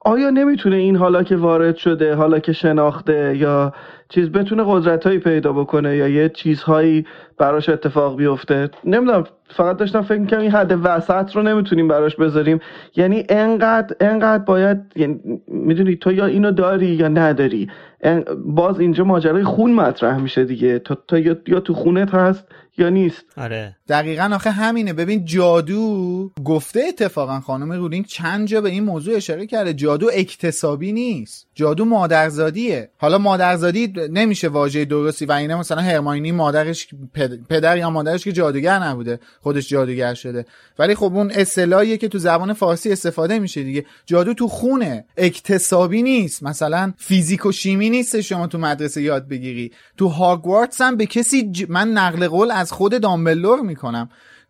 S5: آیا نمی‌تونه این حالا که وارد شده حالا که شناخته یا چیز بتونه قدرتهایی پیدا بکنه یا یه چیزهایی براش اتفاق بیفته؟ نمی‌دونم. فقط داشتم فکر می‌کنم این حد وسط رو نمی‌تونیم براش بذاریم. یعنی انقدر انقدر باید یعنی می‌دونی تو یا اینو داری یا نداری. باز اینجا ماجرای خون مطرح میشه دیگه. تو, تو یا تو خونت هست یا نیست.
S1: آره.
S4: دقیقا آخه همینه. ببین جادو گفته اتفاقا خانم رولینگ چند جا به این موضوع اشاره کرده. جادو اکتسابی نیست. جادو مادرزادیه. حالا مادرزادی نمیشه واژه درستی و اینه مثلا هرماینی مادرش پدر یا مادرش که جادوگر نبوده خودش جادوگر شده. ولی خب اون اصطلاحیه که تو زبان فارسی استفاده میشه دیگه. جادو تو خونه. اکتسابی نیست. مثلا فیزیک و شیمی نیست شما تو مدرسه یاد بگیری. تو هاگوارتس هم به کسی من نقل قول از خود دامبلور می‌کنم.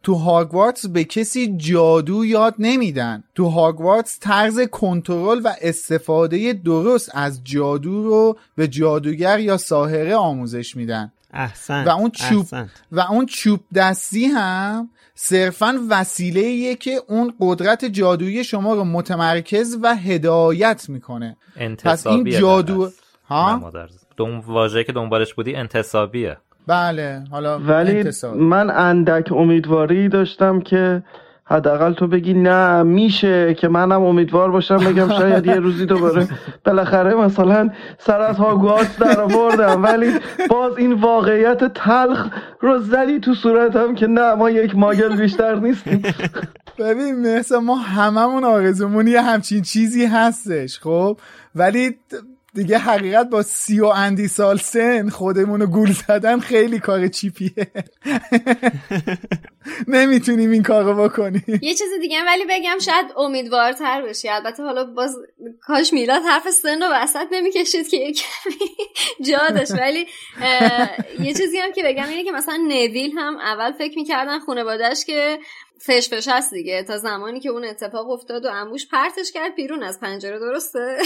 S4: تو هاگوارتس به کسی جادو یاد نمیدن. تو هاگوارتس طرز کنترل و استفاده درست از جادو رو به جادوگر یا ساحره آموزش میدن.
S1: احسن
S4: و اون چوب و اون چوب دستی هم صرفا وسیله که اون قدرت جادویی شما رو متمرکز و هدایت می‌کنه.
S3: پس این جادو ها؟ دوم واژه که دنبالش بودی انتصابیه
S4: بله حالا
S5: ولی من اندک امیدواری داشتم که حداقل تو بگی نه میشه که منم امیدوار باشم بگم شاید یه روزی دوباره بالاخره مثلا سر از هاگوارتس در آوردم. ولی باز این واقعیت تلخ رو زدی تو صورتم که نه ما یک ماگل بیشتر نیستیم.
S4: ببین مثلا ما هممون آرزومون یه همچین چیزی هستش خب؟ ولی دیگه حقیقت با سی و اندی سال سن خودمونو گول زدن خیلی کار چیپیه. نمی‌تونیم این کارو بکنیم.
S2: یه چیز دیگه ولی بگم شاید امیدوارتر بشی. البته حالا باز کاش میلاد حرف سن رو وسط نمی‌کشید که یک جا داشت. ولی یه چیزی هم که بگم اینه که مثلا نویل هم اول فکر می‌کردن خانوادهش که فش فش هست دیگه. تا زمانی که اون اتفاق افتاد و اموش پرتش کرد بیرون از پنجره درسته؟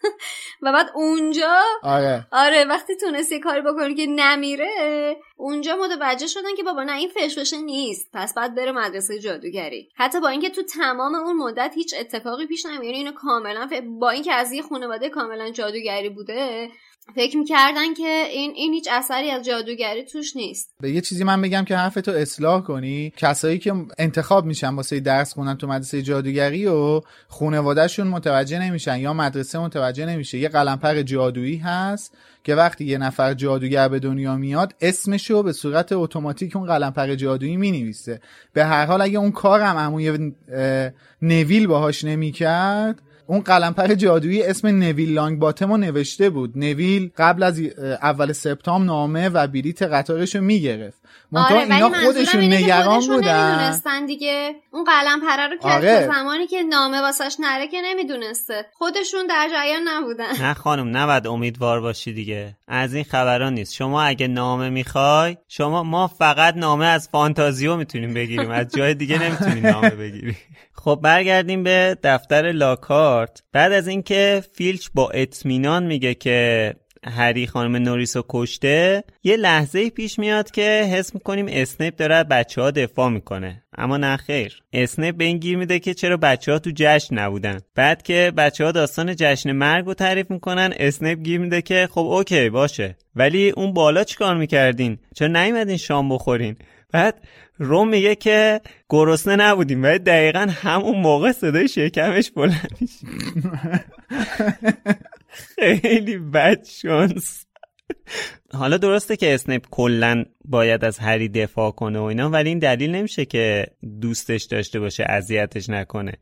S2: و بعد اونجا
S4: آره.
S2: آره وقتی تونست یه کاری بکنی که نمیره اونجا متوجه شدن که بابا نه این فش نیست. پس بعد بره مدرسه جادوگری. حتی با اینکه تو تمام اون مدت هیچ اتفاقی پیش نمیاد یعنی اینو کاملا با اینکه از یه خانواده کاملا جادوگری بوده فکر می‌کردن که این این هیچ اثری از جادوگری توش نیست.
S4: به یه چیزی من بگم که حرفتو اصلاح کنی کسایی که انتخاب میشن واسه درس خونن تو مدرسه جادوگری و خانوادهشون متوجه نمیشن یا مدرسه متوجه نمیشه. یه قلمپر جادویی هست که وقتی یه نفر جادوگر به دنیا میاد اسمشو به صورت اتوماتیک اون قلمپر جادویی می‌نویسه. به هر حال اگه اون کارم عموی نویل باهاش نمی‌کرد اون قلمپر جادویی اسم نویل لانگ باتم رو نوشته بود. نویل قبل از اول سپتامبر نامه و بلیت قطارش رو می‌گرفت.
S2: آره اینا خودشون نگران بودن. دیگه. اون قلم پره رو که آره. زمانی که نامه واسش نره که نمی‌دونسته. خودشون در جریان نبودن.
S1: نه خانم نباید امیدوار باشی دیگه. از این خبران نیست. شما اگه نامه می‌خوای شما ما فقط نامه از فانتازیو می‌تونیم بگیریم. از جای دیگه نمی‌تونیم نامه بگیریم خب برگردیم به دفتر لاکارت. بعد از اینکه فیلچ با اطمینان میگه که هری خانم نوریس رو کشته یه لحظه پیش میاد که حس می‌کنیم اسنیپ داره بچه ها دفاع می‌کنه. اما نه خیر. اسنیپ به این گیر میده که چرا بچه ها تو جشن نبودن. بعد که بچه ها داستان جشن مرگ رو تعریف می‌کنن اسنیپ گیر میده که خب اوکی باشه. ولی اون بالا چیکار می‌کردین؟ چرا نیومدین شام بخورین؟ بعد رون میگه که گرسنه نبودیم ولی دقیقا همون موقع صدای شکمش بلند خیلی بد شانس. حالا درسته که اسنیپ کلا باید از هری دفاع کنه و اینا ولی این دلیل نمیشه که دوستش داشته باشه اذیتش نکنه.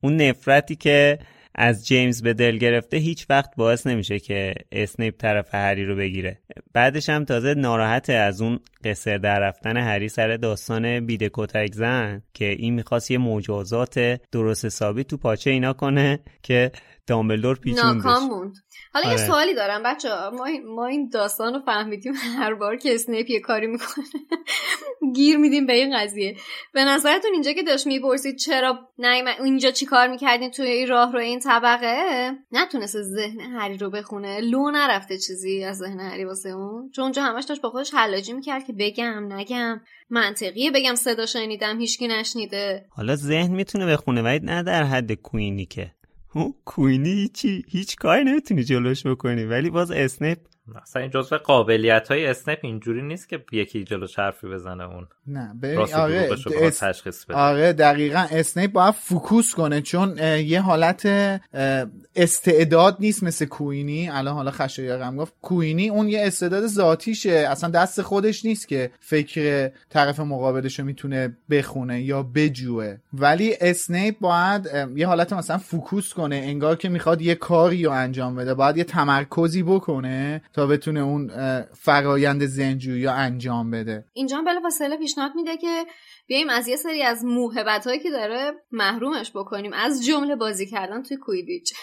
S1: اون نفرتی که از جیمز به دل گرفته هیچ وقت باعث نمیشه که اسنیپ طرف هری رو بگیره. بعدش هم تازه ناراحته از اون قصر در رفتن هری سر داستان بیده کتک زن که این می‌خواست یه مجازات درست حسابی تو پاچه اینا کنه که دامبلدور پیچوندش
S2: ناکام حالا یه سوالی دارم. بچه ما, ما این داستان رو فهمیدیم. هر بار که اسنیپ یه کاری می‌کنه. گیر میدیم به این قضیه. به نظرتون اینجا که داشت می‌پرسید چرا نه اینجا چی کار می‌کردین توی این راه رو این طبقه؟ نتونست ذهن هری رو بخونه. لو نرفته چیزی از ذهن هری واسه اون. چون اونجا همش داشت با خودش حلاجی می‌کرد که بگم نگم. منطقیه بگم صدا شنیدم هیچکی نشنیده.
S1: حالا ذهن می‌تونه بخونه ولی نه در حد کوینی که کوینی هیچی هیچ کاری نمی‌تونی جلوش بکنی. ولی باز اسنیپ
S3: مثلا این جزء قابلیت های اسنپ اینجوری نیست که یکی جلو حرفی بزنه اون.
S4: نه ببین آره
S3: اس... تشخیص بده.
S4: آره دقیقا اسنیپ باید focus کنه چون یه حالت استعداد نیست مثل کوینی الان حالا خشایارم گفت کوینی اون یه استعداد ذاتیشه. اصلا دست خودش نیست که فکر طرف مقابلش رو می‌تونه بخونه یا بجوه. ولی اسنیپ باید یه حالت مثلا فوکوس کنه انگار که می‌خواد یه کاری رو انجام بده. باید یه تمرکزی بکنه تا بتونه اون فرایند زنجویی رو انجام بده.
S2: اینجا بلافاصله پیشنهاد میده که بیایم از یه سری از موهبت هایی که داره محرومش بکنیم. از جمله بازی کردن توی کویدیچ.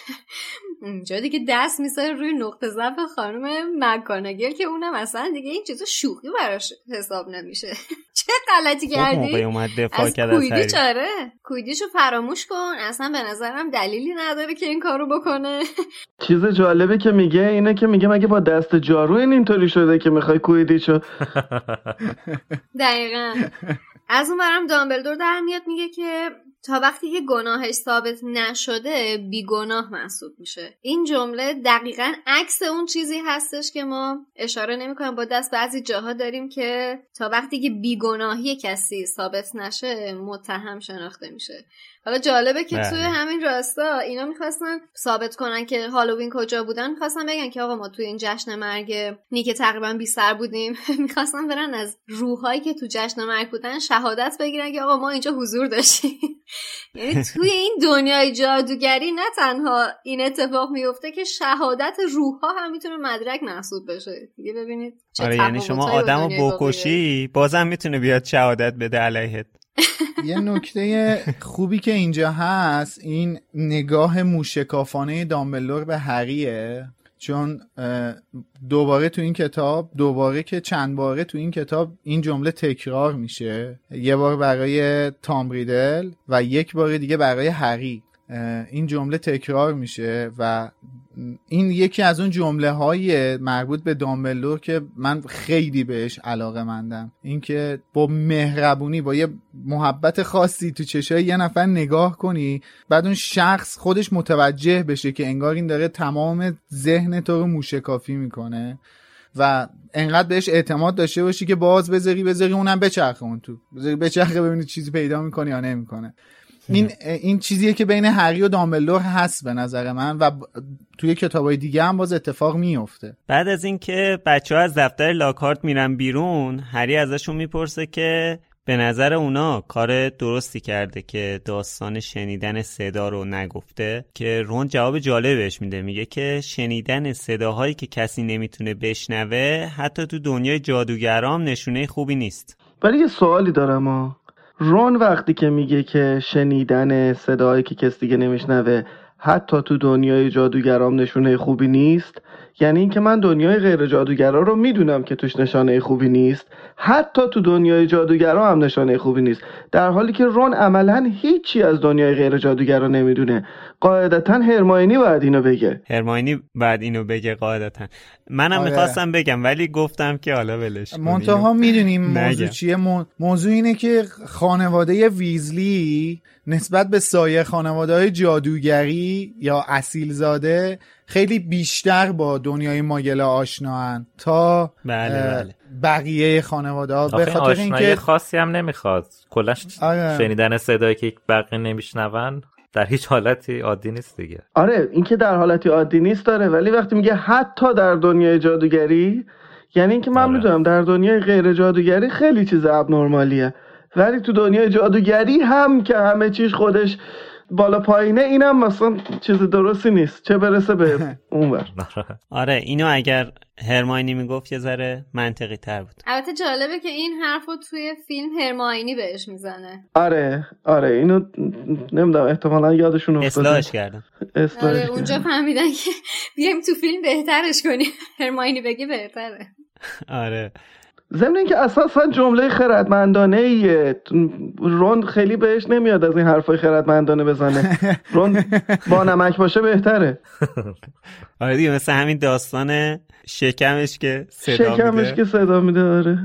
S2: اونجا دیگه دست می‌ذاره روی نقطه ضعف خانم مکانگل که اونم اصلا دیگه این چیزا شوخی براش حساب نمیشه. چه غلطی کردی؟ از کویدیچ آره کویدیچ رو فراموش کن. اصلا به نظرم دلیلی نداره که این کارو بکنه.
S5: چیز جالبه که میگه اینه که میگه مگه با دست جارو این اینطوری شده که می‌خوای کویدیچو
S2: دقیقا. از اون برم دامبلدور در میاد میگه که تا وقتی که گناهش ثابت نشده بیگناه محسوب میشه. این جمله دقیقا عکس اون چیزی هستش که ما اشاره نمی‌کنیم. با دست بعضی جاها داریم که تا وقتی که بیگناهی کسی ثابت نشه متهم شناخته میشه. حالا جالبه که توی بله. همین راستا اینا می‌خواستن ثابت کنن که هالووین کجا بودن. می‌خواستن بگن که آقا ما توی این جشن مرگ نیک تقریبا بی سر بودیم می‌خواستن برن از روحایی که تو جشن مرگ بودن شهادت بگیرن که آقا ما اینجا حضور داشتیم. یعنی توی این دنیای جادوگری نه تنها این اتفاق میفته که شهادت روحها هم می‌تونه مدرک محسوب بشه. دیگه ببینید
S1: آره یعنی شما آدم بکشی بازم می‌تونه بیاد شهادت بده علیهت.
S4: یه نکته خوبی که اینجا هست این نگاه موشکافانه دامبلور به هریه چون دوباره تو این کتاب دوباره که چند باره تو این کتاب این جمله تکرار میشه. یه بار برای تامبریدل و یک بار دیگه برای هری این جمله تکرار میشه و این یکی از اون جمله های مربوط به دامبلور که من خیلی بهش علاقه مندم. اینکه با مهربونی با یه محبت خاصی تو چشای یه نفر نگاه کنی بعد اون شخص خودش متوجه بشه که انگار این داره تمام ذهن تو رو موشکافی می‌کنه و انقدر بهش اعتماد داشته باشی که باز بذاری بذاری اونم بچرخه اون تو. بذاری بچرخه ببینی چیزی پیدا می‌کنه یا نمی‌کنه. این این چیزیه که بین هری و دامبلور هست به نظر من و توی کتابای دیگه هم باز اتفاق میفته
S1: بعد از اینکه بچه ها از دفتر لاکارت میرن بیرون هری ازشون می‌پرسه که به نظر اونا کار درستی کرده که داستان شنیدن صدا رو نگفته که رون جواب جالب بهش میده. میگه که شنیدن صداهایی که کسی نمی‌تونه بشنوه حتی تو دنیای جادوگرام نشونه خوبی نیست.
S5: ولی یه سوالی دارم رون وقتی که میگه که شنیدن صدایی که کسی دیگه نمیشنوه حتی تو دنیای جادوگرام نشونه خوبی نیست؟ یعنی اینکه من دنیای غیر جادوگرا رو می‌دونم که توش نشانه خوبی نیست. حتی تو دنیای جادوگرا هم نشانه خوبی نیست. در حالی که رون عملا هیچی از دنیای غیر جادوگرا نمی‌دونه. قاعدتا هرماینی باید اینو بگه.
S1: هرماینی بعد اینو بگه قاعدتا. منم آره. می‌خواستم بگم ولی گفتم که حالا ولش
S4: منتها می‌دونیم موضوع چیه. موضوع اینه که خانواده ویزلی نسبت به سایه خانواده های جادوگری یا اصیلزاده خیلی بیشتر با دنیای ماگله آشناهن تا
S1: بله بله.
S4: بقیه خانواده ها.
S3: به خاطر اینکه خاصی هم نمی‌خواد. کلش آره. شنیدن صدایی که بقیه نمیشنون در هیچ حالتی عادی نیست دیگه
S5: آره اینکه در حالتی عادی نیست داره ولی وقتی میگه حتی در دنیای جادوگری یعنی اینکه من آره. می‌دونم در دنیای غیر جادوگری خیلی چیز ابنرمالیه ولی تو دنیای جادوگری هم که همه چیز خودش بالا پایینه اینم مثلا چیز درستی نیست. چه برسه به اونور.
S1: آره. اینو اگر هرماینی می‌گفت یه ذره منطقی تر بود.
S2: البته جالبه که این حرف رو توی فیلم هرماینی بهش می‌زنه.
S5: آره آره اینو نمی‌دونم احتمالا یادشون
S1: افتاده. اصلاحش کردم.
S2: آره اونجا فهمیدن که بیایم تو فیلم بهترش کنیم. هرماینی بگی بهتره.
S1: آره.
S5: ضمن اینکه اساسا جمله خردمندانه ایه رون خیلی بهش نمیاد از این حرفای خردمندانه بزنه. رون با نمک باشه بهتره.
S1: آره دیگه مثل همین داستان شکمش که صدا
S5: شکمش
S1: میده.
S5: که صدا میده آره.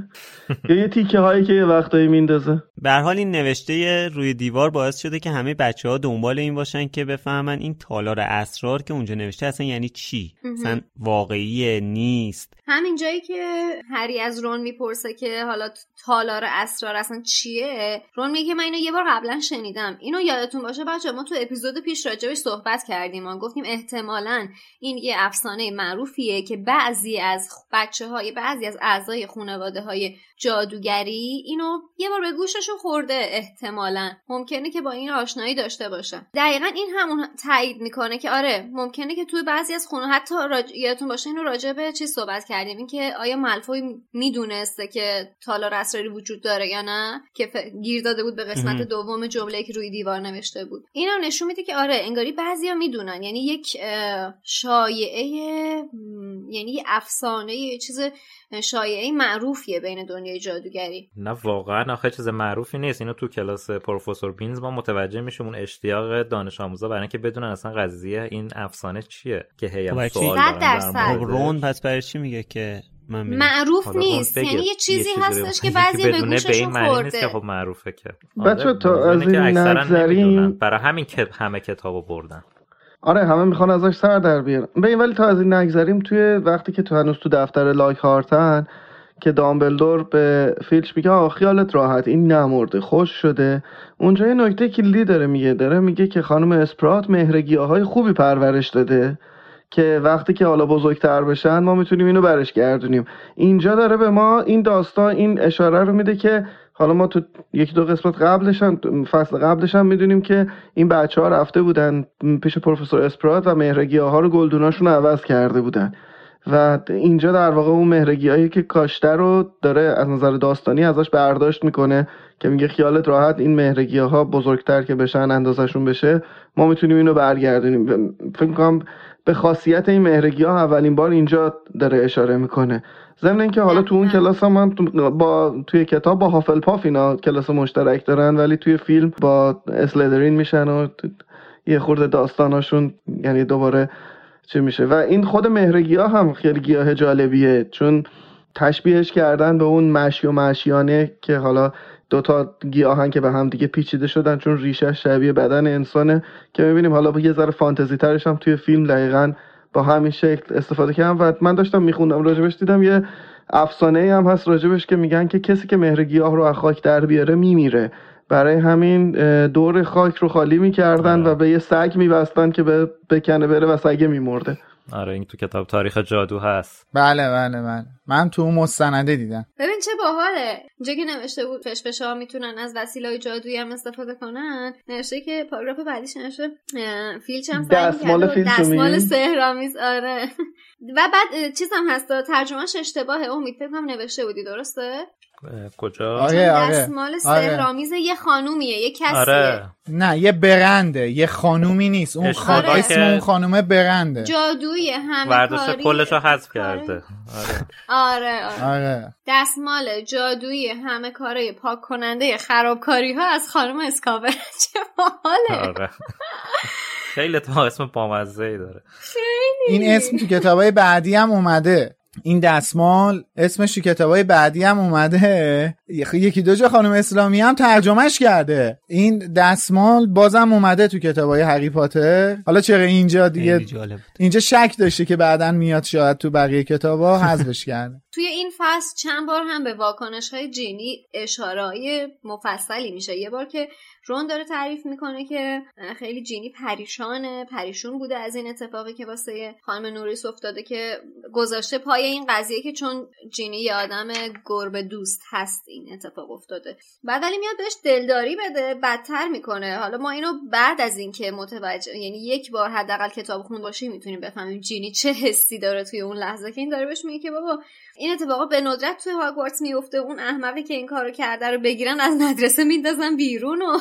S5: یا یه تیکه هایی که یه وقتایی میندازه.
S1: به هر حال این نوشته روی دیوار باعث شده که همه بچه ها دنبال این باشن که بفهمن این تالار اسرار که اونجا نوشته اصلا یعنی چی؟ اصلا واقعیه نیست.
S2: همین جایی که هری از رون می‌پرسه که حالا تالار اسرار اصلا چیه؟ رون میگه من اینو یه بار قبلا شنیدم. اینو یادتون باشه بچه ما تو اپیزود پیش راجبش صحبت کردیم. ما گفتیم احتمالا این یه افسانه معروفیه که بعضی از بچه های بعضی از اعضای خانواده های جادوگری اینو یه بار به گوششون خورده احتمالا. ممکنه که با این آشنایی داشته باشه دقیقا این همون تایید می‌کنه که آره ممکنه که توی بعضی از خونه حتی راج... یادتون باشه اینو راجع به چی صحبت کردیم. اینکه آیا مالفوی می‌دونسته که تالار اسراری وجود داره یا نه؟ که ف... گیر داده بود به قسمت. دوم جمله که روی دیوار نوشته بود. اینا نشون میده که آره انگاری بعضیا می‌دونن. یعنی یک شایعه یعنی افسانه یه چیز شایعه معروفیه بین دنیای جادوگری.
S3: نه واقعا آخه چیز معروفی نیست. اینو تو کلاس پروفسور بینز ما متوجه میشیم. اون اشتیاق دانش آموزا برای اینکه بدونن اصلا قضیه این افسانه چیه که هی سوال دارن.
S2: درصد.
S1: رون پس برای چی میگه که من
S2: معروف نیست. یعنی یه چیزی هستش که بعضی به
S3: بدونه به این
S2: گوششون
S3: معنی نیست که
S2: خورده.
S3: خب معروفه که.
S5: بچه،
S3: آره،
S5: تا از این نگذریم-
S3: نمی‌دونن. برای همین که همه کتابو بردن.
S5: آره همه می‌خوان ازش سر در بیارن. این ولی تا از این نگذریم توی وقتی که تو هنوز تو دفتر لایک هارتن که دامبلدور به فیلچ میگه آه خیالت راحت این نمرده خوش شده. اونجا یه نکته کلیدی داره میگه داره میگه که خانم اسپرات مهرگیاهای خوبی پرورش داده که وقتی که حالا بزرگتر بشن ما می‌تونیم اینو برش گردونیم. اینجا داره به ما این داستان این اشاره رو میده که حالا ما تو یکی دو قسمت قبلش هم فصل قبلش هم می‌دونیم که این بچه ها رفته بودن پیش پروفسور اسپرات و مهرگیاه ها رو گلدوناشون رو عوض کرده بودن. و اینجا در واقع اون مهرگیاهی که کاشته رو داره از نظر داستانی ازش برداشت می‌کنه که میگه خیالت راحت این مهرگیاه ها بزرگتر که بشن اندازشون بشه ما می‌تونیم اینو برگردونیم. فکر می‌کنم به خاصیت این مهرگی ها اولین بار اینجا داره اشاره می‌کنه. ضمن اینکه حالا تو اون کلاس هم من تو- با توی کتاب با هافلپاف اینا کلاس مشترک دارن ولی توی فیلم با اسلدرین میشن و یه خورده داستاناشون یعنی دوباره چی میشه. و این خود مهرگی ها هم خیلی گیاه جالبیه چون تشبیهش کردن به اون مشی و مشیانه که حالا دوتا گیاهن که به هم دیگه پیچیده شدن چون ریشه شبیه بدن انسانه که می‌بینیم حالا با یه ذره فانتزی ترش هم توی فیلم دقیقا با همین شکل استفاده کردم و من داشتم میخوندم. راجبش دیدم یه افسانه هم هست راجبش که میگن که کسی که مهر گیاه رو از خاک در بیاره میمیره. برای همین دور خاک رو خالی می‌کردن
S3: آره.
S5: و به یه سگ میبستن که به بکنه بره و سگه میمرده.
S3: آره این تو کتاب تاریخ جادو هست.
S4: بله بله بله. من تو اون مستنده دیدم.
S2: ببین چه باحاله. اینجا که نوشته بود فشفشه ها می‌تونن از وسیله جادویی هم استفاده کنن نوشته که پاراگراف بعدیش نوشته؟ فیلچ هم
S5: دستمال فیلچ
S2: دستمال؟ سهرامیز آره. و بعد اه، چیز هم هست ترجمهش اشتباهه. امید فکر کنم نوشته بودی درسته؟
S3: کجا؟
S4: آره آره.
S2: دستمال
S4: آره.
S2: سهرامیز یه خانومیه یه کسیه
S3: آره.
S4: نه یه برنده یه خانومی نیست. اون خان...
S3: اشتباه
S4: اسم اون خانومه برنده.
S2: جادویی همه
S3: ورداشته
S2: کاری
S3: کلش رو حذف. کرده. آره.
S2: آره آره.
S4: آره.
S2: دستمال جادویی همه کاره پاک کننده خرابکاری ها از خانم اسکاور. چه باحاله.
S3: آره. خیلی تا اسم بامزه ای داره
S4: این اسم تو کتابای بعدی هم اومده. این دستمال اسمش تو کتابای بعدی هم اومده. یکی دو جا خانم اسلامی هم ترجمهش کرده. این دستمال بازم اومده تو کتابای هری پاتر. حالا چرا اینجا دیگه. اینجا شک داشته که بعدا میاد شاید تو بقیه کتابا حذفش کرده.
S2: توی این فصل چند بار هم به واکنش های جینی اشاره مفصلی میشه. یه بار که رون داره تعریف می‌کنه که خیلی جینی پریشانه پریشون بوده از این اتفاقی که واسه خانم نوریس افتاده که گذاشته پای این قضیه که چون جینی یه آدم گربه دوست هست این اتفاق افتاده. بعد ولی میاد بهش دلداری بده بدتر می‌کنه. حالا ما اینو بعد از اینکه متوجه یعنی یک بار حداقل کتاب خون باشیم می‌تونیم بفهمیم جینی چه حسی داره توی اون لحظه که این داره بهش میگه که بابا این اتفاقا به ندرت توی هاگوارتس میفته اون احمقی که این کارو کرده رو بگیرن از مدرسه میندازن بیرون و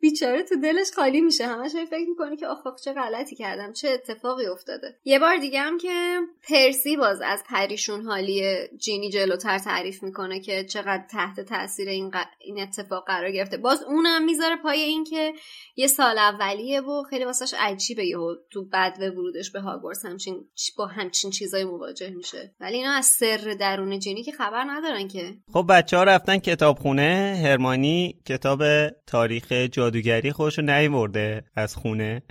S2: بیچاره تو دلش خالی میشه. همش فکر می‌کنه که آخ چه غلطی کردم چه اتفاقی افتاده. یه بار دیگه هم که پرسی باز از پریشون حالی جینی جلوتر تعریف می‌کنه که چقدر تحت تاثیر این, این اتفاق قرار گرفته. باز اونم می‌ذاره پای این که یه سال اولیه و خیلی واسش عجیبه یهو تو بد ورودش به هاگوارتس همچین با همچین چیزای مواجه میشه. ولی اینا از سر درون جینی که خبر ندارن که.
S1: خب بچه ها رفتن کتابخونه. هرمانی کتاب تاریخ جادوگری خودشو نیورده از خونه.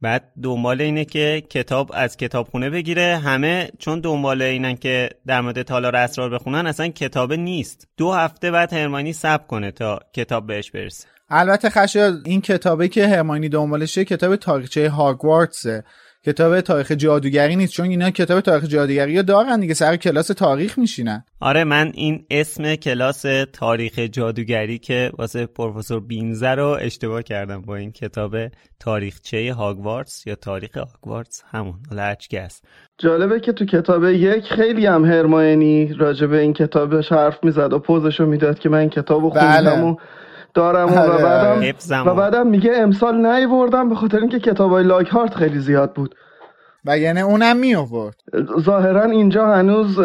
S1: بعد دنبال اینه که کتاب از کتابخونه بگیره. همه چون دنبال اینن که در مورد تالار اسرار بخونن اصلا کتاب نیست. دو هفته بعد هرمانی سب کنه تا کتاب بهش برسه.
S4: البته خشایار این کتابی که هرمانی دنبالشه کتاب تاریخچه هاگوارتسه کتاب تاریخ جادوگری نیست چون اینا کتاب تاریخ جادوگری رو دارن دیگه سر کلاس تاریخ میشینن
S1: آره من این اسم کلاس تاریخ جادوگری که واسه پروفسور بینزه رو اشتباه کردم با این کتاب تاریخچه هاگوارتس یا تاریخ هاگوارتس همون حالا است
S5: جالبه که تو کتاب یک خیلی هم هرماینی راجع به این کتابش حرف می‌زد و پوزشو می‌داد که من این کتابو خوندم بله. و دارم و آره، بعدم و بعدم میگه امسال نیوردم به خاطر اینکه کتابای لایک هارت خیلی زیاد بود.
S4: و یعنی اونم می آورد
S5: ظاهرا اینجا هنوز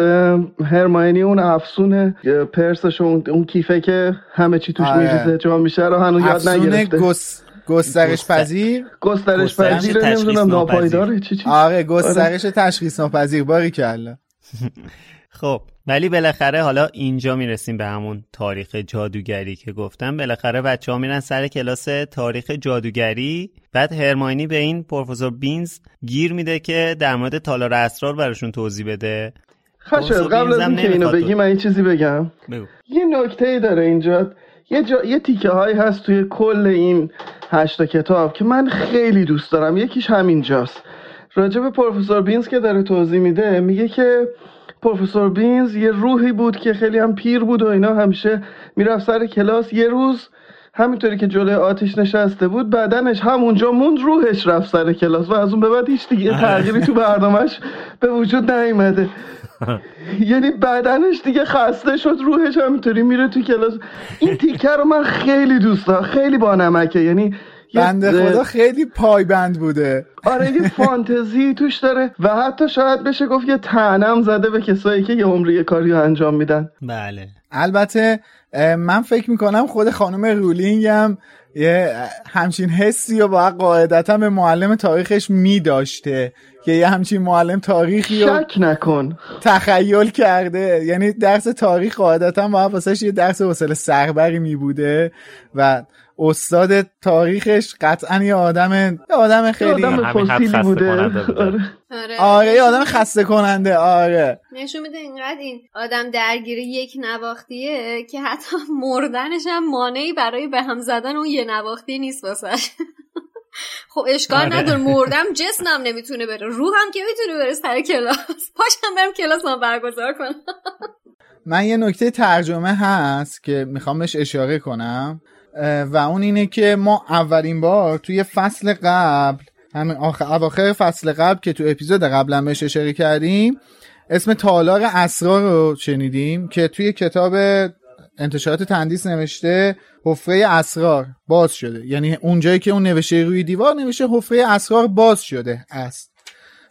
S5: هرماینی اون افسون پرسش اون, اون کیفه که همه چی توش آره. میریزه جا میشه رو هنوز یاد نگرفته.
S4: گس... گسترش پذیر؟
S5: گسترش پذیر نمی‌دونم ناپایداره چی چی
S4: آره گسترش تشخیص ناپذیر. باری کلا
S1: خب. ولی بالاخره حالا اینجا می‌رسیم به همون تاریخ جادوگری که گفتم. بالاخره بچه ها میرن سر کلاس تاریخ جادوگری. بعد هرماینی به این پروفسور بینز گیر میده که در مورد تالار اسرار براشون توضیح بده.
S5: خشد قبل از اینکه اینو بگی من این چیزی بگم.
S1: بگو.
S5: یه نکته ای داره اینجا. یه, جا... یه تیکه هایی هست توی کل این هشتا کتاب که من خیلی دوست دارم. یکیش همینجاست. راجع به پروفسور بینز که داره توضیح میده میگه که پروفسور بینز یه روحی بود که خیلی هم پیر بود و اینا همیشه می‌رفت سر کلاس. یه روز همینطوری که جلوی آتیش نشسته بود بدنش همونجا موند روحش رفت سر کلاس و از اون به بعد هیچ دیگه تغییری تو برنامهش به وجود نیومده. یعنی بدنش دیگه خسته شد روحش همینطوری میره تو کلاس. این تیکه رو من خیلی دوست دارم خیلی با نمکه. یعنی
S4: بنده خدا خیلی پایبند بوده.
S5: آره یه فانتزی توش داره. و حتی شاید بشه گفت یه تنم زده به کسایی که یه عمری کاری انجام میدن.
S1: بله.
S4: البته من فکر می‌کنم خود خانم رولینگ هم یه همچین حسی و باید قاعدتا به معلم تاریخش میداشته که یه همچین معلم تاریخی
S5: رو شک نکن.
S4: تخیل کرده. یعنی درس تاریخ قاعدتا باید واسه یه درس وصل سربری میبوده و استاد تاریخش قطعا یه آدم یه آدم خیلی
S5: آدم بوده.
S2: آره.
S4: آره. یه آدم خسته کننده آره.
S2: نشون میده اینقدر این آدم درگیر یک نواختیه که حتی مردنش هم مانعی برای به هم زدن اون یه نواختی نیست واسش. خب اشکال آره. نداره. مردم جسمم نمی‌تونه بره. روحم که می‌تونه بره سر کلاس. پاشم برم کلاس ما برگزار کنم.
S4: من یه نکته ترجمه هست که می‌خوام بهش اشاره کنم. و اون اینه که ما اولین بار توی فصل قبل همین آخر اواخر فصل قبل که تو اپیزود قبلا بهش اشاره کردیم اسم تالار اسرار رو شنیدیم که توی کتاب انتشارات تندیس نوشته حفره اسرار باز شده. یعنی اونجایی که اون نوشته روی دیوار نوشته حفره اسرار باز شده است.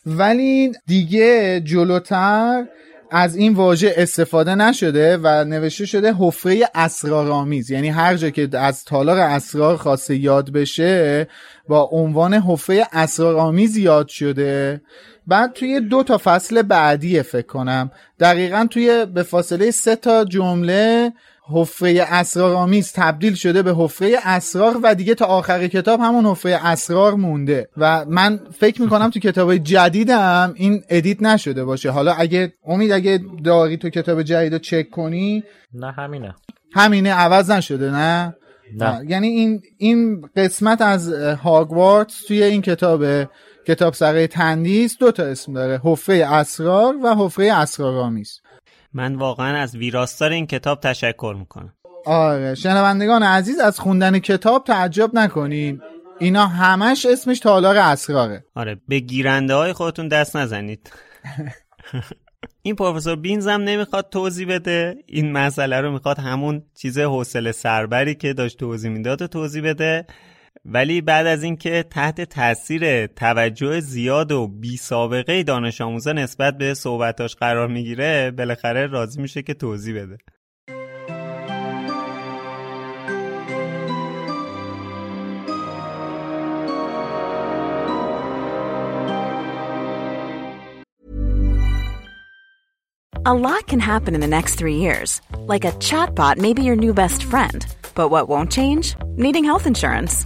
S4: ولی دیگه جلوتر از این واژه استفاده نشده و نوشته شده حفره اسرارآمیز. یعنی هر جا که از تالار اسرار خواسته یاد بشه با عنوان حفره اسرارآمیز یاد شده. بعد توی دو تا فصل بعدی فکر کنم. دقیقا توی به فاصله سه تا جمله حفره اسرارآمیز تبدیل شده به حفره اسرار و دیگه تا آخر کتاب همون حفره اسرار مونده. و من فکر می‌کنم تو کتاب جدیدم این ادیت نشده باشه. حالا اگه امید اگه داری تو کتاب جدید رو چک کنی؟
S3: نه همینه.
S4: همینه عوض نشده نه؟
S3: نه.
S4: یعنی این این قسمت از هاگوارتس توی این کتاب کتاب سره تندیس دو تا اسم داره. حفره اسرار و حفره اسرارآمیز.
S1: من واقعا از ویراستار این کتاب تشکر می‌کنم.
S4: آره شنوندگان عزیز از خوندن کتاب تعجب نکنین. اینا همش اسمش تالار اسراره.
S1: آره به گیرنده های خودتون دست نزنید. این پروفسور بینز هم نمی‌خواد توضیح بده. این مسئله رو می‌خواد همون چیز حوصله سربری که داشت توضیح می‌داد توضیح بده. ولی بعد از اینکه تحت تاثیر توجه زیاد و بی سابقه دانش آموزا نسبت به صحبتاش قرار می‌گیره بالاخره راضی میشه که توضیح بده
S8: A lot can happen in the next three years. Like a chatbot may be your new best friend. But what won't change? Needing health insurance.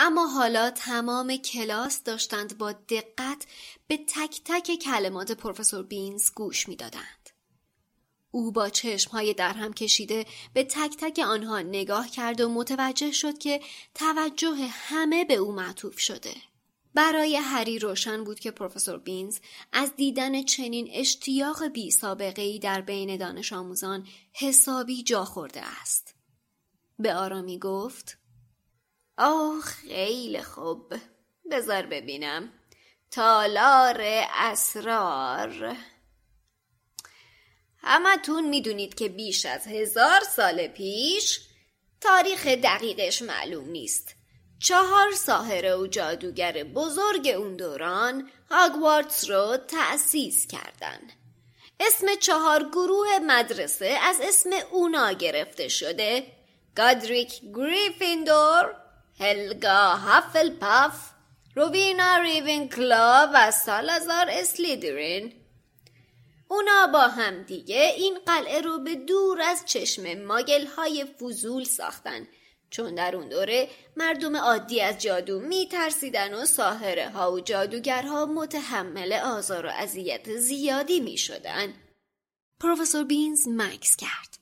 S9: اما حالا تمام کلاس داشتند با دقت به تک تک کلمات پروفسور بینز گوش می‌دادند. او با چشمهای در هم کشیده به تک تک آنها نگاه کرد و متوجه شد که توجه همه به او معطوف شده. برای هری روشن بود که پروفسور بینز از دیدن چنین اشتیاق بی سابقه ای در بین دانش آموزان حسابی جا خورده است. به آرامی گفت آه خیلی خوب. بذار ببینم. تالار اسرار. همتون می‌دونید که بیش از هزار سال پیش تاریخ دقیقش معلوم نیست. چهار ساهره و جادوگر بزرگ اون دوران هاگوارتس رو تأسیس کردن. اسم چهار گروه مدرسه از اسم اونا گرفته شده. گادریک گریفیندور هلگا هفلپاف روینا ریونکلا و سالازار اسلیدرین اونا با هم دیگه این قلعه رو به دور از چشم ماگل های فضول ساختن چون در اون دوره مردم عادی از جادو می ترسیدن و ساهره ها و جادوگرها متحمل آزار و اذیت زیادی می شدن. پروفسور بینز مکس کرد.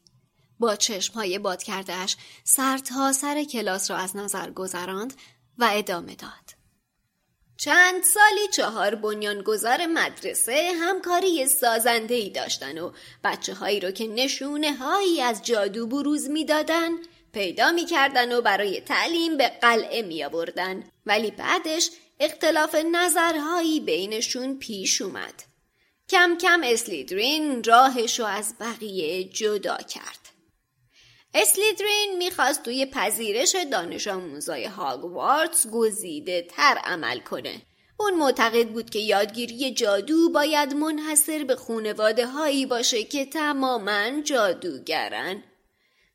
S9: با چشمهای باد کردهش سر تا سر کلاس را از نظر گذراند و ادامه داد. چند سالی چهار بنیانگذار مدرسه همکاری سازنده ای داشتن و بچه هایی رو که نشونه هایی از جادو بروز می‌دادن پیدا می‌کردن و برای تعلیم به قلعه می آوردن ولی بعدش اختلاف نظرهایی بینشون پیش اومد. کم کم اسلیدرین راهشو از بقیه جدا کرد. اسلیدرین می‌خواست توی پذیرش دانش آموزای هاگوارتس گزیده تر عمل کنه. اون معتقد بود که یادگیری جادو باید منحصر به خونواده هایی باشه که تماما جادوگرن.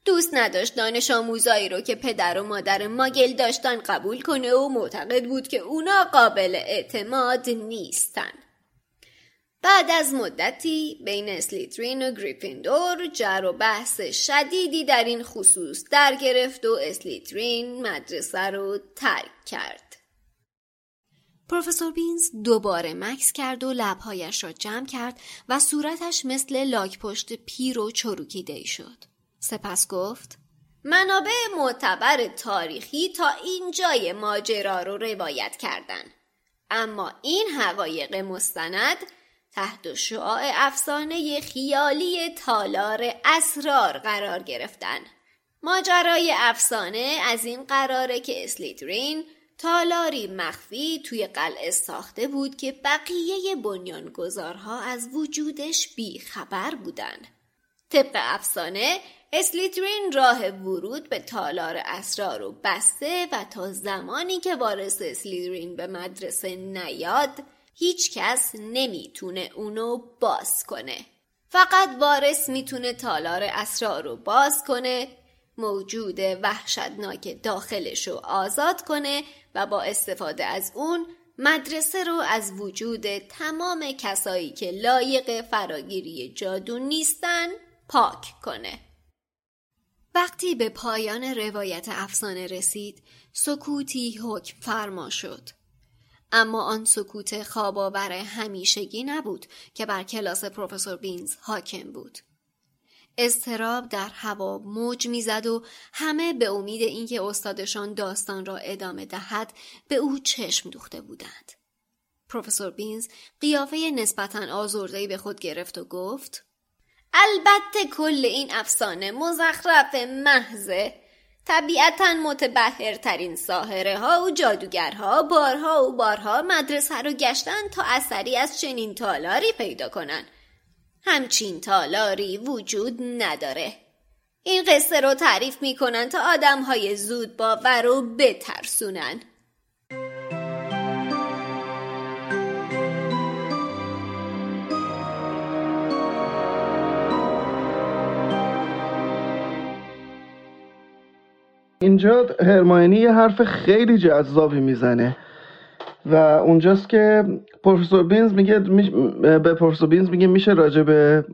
S9: دوست نداشت دانش آموزایی رو که پدر و مادر ماگل داشتن قبول کنه و معتقد بود که اونا قابل اعتماد نیستن. بعد از مدتی بین اسلیترین و گریفیندور جر و بحث شدیدی در این خصوص در گرفت و اسلیترین مدرسه رو ترک کرد. پروفسور بینز دوباره مکس کرد و لبهایش را جمع کرد و صورتش مثل لاک پشت پیر و چروکیده شد. سپس گفت منابع معتبر تاریخی تا اینجای ماجرا رو روایت کردن. اما این حقایق مستند تحت شعاع افسانه خیالی تالار اسرار قرار گرفتن. ماجرای افسانه از این قراره که اسلیترین تالاری مخفی توی قلعه ساخته بود که بقیه بنیانگذارها از وجودش بی خبر بودن. طبق افسانه اسلیترین راه ورود به تالار اسرار رو بسته و تا زمانی که وارث اسلیترین به مدرسه نیاد هیچ کس نمی‌تونه اونو باز کنه. فقط وارث می‌تونه تالار اسرار رو باز کنه موجود وحشتناک داخلش رو آزاد کنه و با استفاده از اون مدرسه رو از وجود تمام کسایی که لایق فراگیری جادو نیستن پاک کنه. وقتی به پایان روایت افسانه رسید سکوتی حکم فرما شد. اما آن سکوت خواباور همیشگی نبود که بر کلاس پروفسور بینز حاکم بود. استراب در هوا موج می‌زد و همه به امید اینکه استادشان داستان را ادامه دهد به او چشم دوخته بودند. پروفسور بینز قیافه نسبتا آزردهی به خود گرفت و گفت البته کل این افسانه مزخرف محضه طبیعتا متبهرترین ساهره ها و جادوگرها بارها و بارها مدرسه رو گشتن تا اثری از چنین تالاری پیدا کنن. همچین تالاری وجود نداره. این قصه رو تعریف می‌کنن تا آدم های زود باور رو بترسونن.
S5: اینجا هرماینی یه حرف خیلی جذابی می‌زنه. و اونجاست که پروفسور بینز میگه به پروفسور بینز میگه میشه راجع به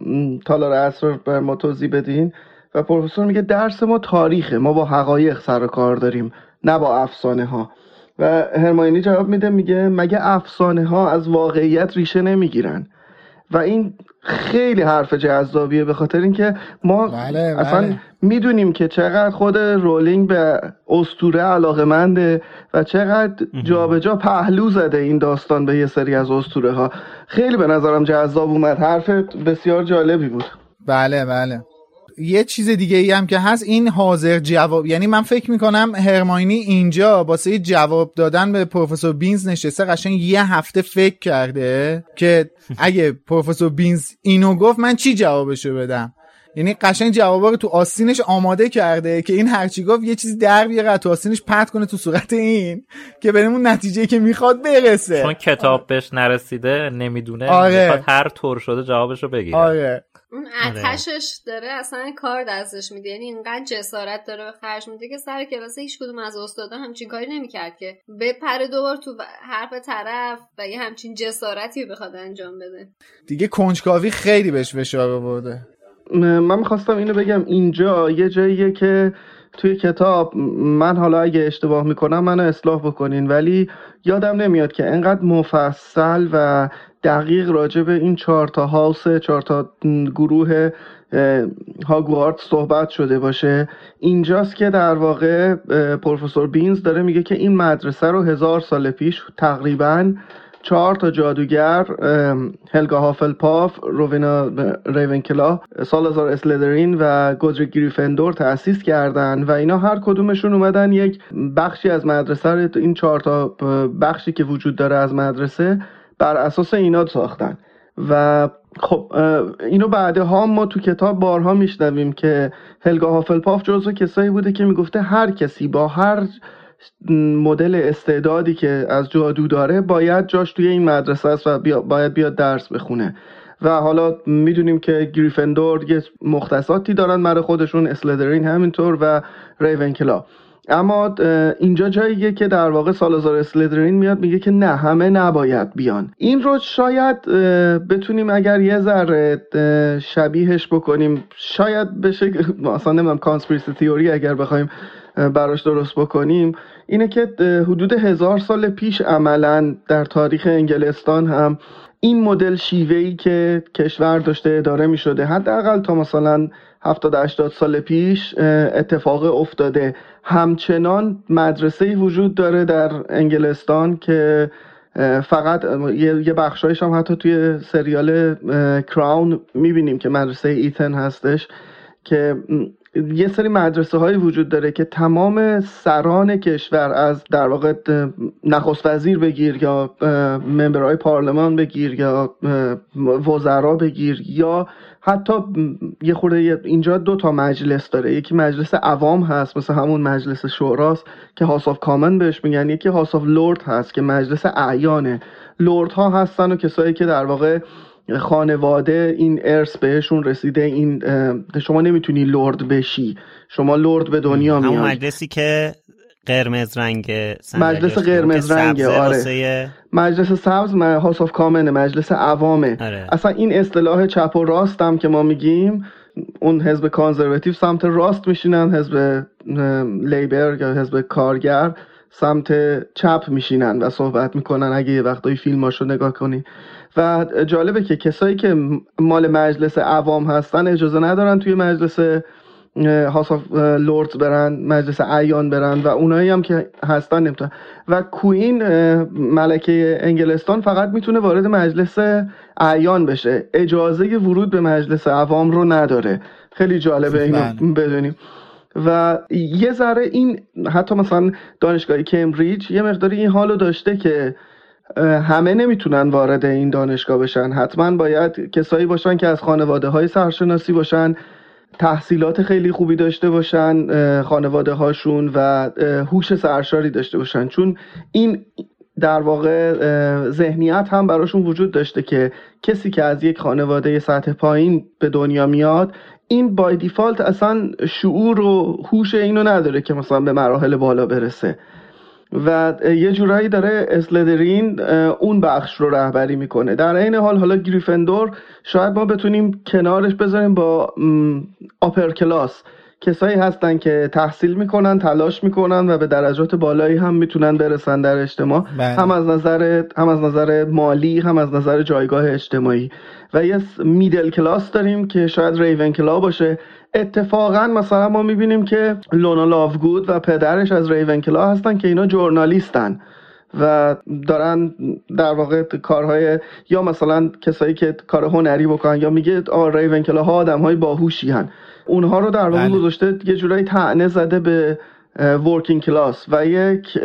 S5: تالار اسرار بر ما توضیح بدین. و پروفسور میگه درس ما تاریخه ما با حقایق سر و کار داریم نه با افسانه ها و هرماینی جواب میده میگه مگه افسانه ها از واقعیت ریشه نمی‌گیرن؟ و این خیلی حرف جذابیه به خاطر اینکه ما بله، بله. اصلا می‌دونیم که چقدر خود رولینگ به استوره علاقه منده و چقدر جابجا جا پهلو زده این داستان به یه سری از استوره ها خیلی به نظرم جذاب اومد. حرف بسیار جالبی بود.
S4: بله بله. یه چیز دیگه ای هم که هست این حاضر جواب یعنی من فکر می‌کنم هرماینی اینجا واسه جواب دادن به پروفسور بینز نشسته قشنگ یه هفته فکر کرده که اگه پروفسور بینز اینو گفت من چی جوابشو بدم؟ یعنی قشنگ جوابا رو تو آستینش آماده کرده که این هرچی گفت یه چیزی در بیاره تو آستینش پرت کنه تو صورت این که بریم نتیجه که می‌خواد برسه.
S3: چون کتاب بهش نرسیده نمی‌دونه آره. می‌خواد هر طور شده جوابش رو بگیره.
S4: آره.
S9: اون اتشش داره اصلا کار دستش میده. یعنی اینقدر جسارت داره به خرج میده که سر کلاس هیچ کدوم از استادا همچین کاری نمی‌کرد که بپره دوبار تو حرف طرف و یه همچین جسارتی بخواد انجام بده.
S4: دیگه کنجکاوی خیلی بهش فشار آورده.
S5: من می‌خواستم اینو بگم. اینجا یه جاییه که توی کتاب من حالا اگه اشتباه می‌کنم منو اصلاح بکنین. ولی یادم نمیاد که انقدر مفصل و دقیق راجع به این چهار تا هاوس چهار تا گروه هاگوارد صحبت شده باشه. اینجاست که در واقع پروفسور بینز داره میگه که این مدرسه رو هزار سال پیش تقریبا چهار تا جادوگر هلگا هافلپاف روینا ریونکلا سالازار اسلدرین و گودریک گریفندور تأسیس کردن و اینا هر کدومشون اومدن یک بخشی از مدرسه این چهار تا بخشی که وجود داره از مدرسه بر اساس اینا ساختن. و خب اینو بعدها ما تو کتاب بارها میشنویم که هلگا هافلپاف جزو کسایی بوده که می‌گفته هر کسی با هر مدل استعدادی که از جادو داره باید جاش توی این مدرسه است و باید بیاد درس بخونه. و حالا می‌دونیم که گریفندور یه مختصاتی دارن مر خودشون اسلدرین همینطور و ریونکلا. اما اینجا جاییه که در واقع سالازار اسلدرین میاد میگه که نه همه نباید بیان. این رو شاید بتونیم اگر یه ذره شبیهش بکنیم. شاید بشه مثلا نمی‌دونم conspiracy theory اگر بخوایم براش درست بکنیم اینه که حدود هزار سال پیش عملا در تاریخ انگلستان هم این مدل شیوهی که کشور داشته اداره می شده حداقل تا مثلا 70 80 سال پیش اتفاق افتاده. همچنان مدرسه وجود داره در انگلستان که فقط یه بخشایش هم حتی توی سریال کراون می‌بینیم که مدرسه ایتن هستش که یه سری مدرسه هایی وجود داره که تمام سران کشور از در واقع نخست وزیر بگیر یا ممبرهای پارلمان بگیر یا وزرا بگیر یا حتی یه خورده اینجا دو تا مجلس داره. یکی مجلس عوام هست مثل همون مجلس شوراست که House of Common بهش میگن. یکی House of Lord هست که مجلس اعیانه. لرد ها هستن و کسایی که در واقع خانواده این ارث بهشون رسیده این شما نمی‌تونی لرد بشی. شما لرد به دنیا
S1: همون مجلسی که قرمز رنگ
S5: مجلس قرمز رنگ آره. مجلس سبز House of Common مجلس عوامه. آره. اصلا این اصطلاح چپ و راست هم که ما میگیم اون حزب Conservative سمت راست میشینن حزب Labour یا حزب کارگر سمت چپ میشینن و صحبت می‌کنن. اگه یه وقتایی فیلماشو نگاه کنی. و جالبه که کسایی که مال مجلس عوام هستن اجازه ندارن توی مجلس House of Lords برن مجلس اعیان برن و اونایی هم که هستن نمی‌تونن. و Queen ملکه انگلستان فقط می‌تونه وارد مجلس ایان بشه. اجازه ورود به مجلس عوام رو نداره. خیلی جالبه اینو بله. بدونیم. و یه ذره این حتی مثلا دانشگاه کمبریج یه مقداری این حالو داشته که همه نمی‌تونن وارد این دانشگاه بشن. حتما باید کسایی باشن که از خانواده های سرشناسی باشن تحصیلات خیلی خوبی داشته باشن خانواده هاشون و هوش سرشاری داشته باشن. چون این در واقع ذهنیت هم براشون وجود داشته که کسی که از یک خانواده سطح پایین به دنیا میاد این بای دیفالت اصلا شعور و هوش اینو نداره که مثلا به مراحل بالا برسه. و یه جورایی داره اسلدرین اون بخش رو رهبری می‌کنه. در این حال حالا گریفندور شاید ما بتونیم کنارش بذاریم با آپر کلاس کسایی هستن که تحصیل می‌کنن تلاش می‌کنن و به درجات بالایی هم می‌تونن برسن در اجتماع. بله. هم از نظر هم از نظر مالی هم از نظر جایگاه اجتماعی. و یه میدل کلاس داریم که شاید ریون کلا باشه اتفاقا مثلا ما می‌بینیم که لونا لاوگود و پدرش از ریونکلا هستن که اینا جورنالیستن و دارن در واقع کارهای یا مثلا کسایی که کار هنری بکنن یا میگه آ ریونکلا ها آدم های باهوشی هن اونها رو در واقع بله. گذاشته یه جورایی تعنه زده به ورکینگ کلاس و یک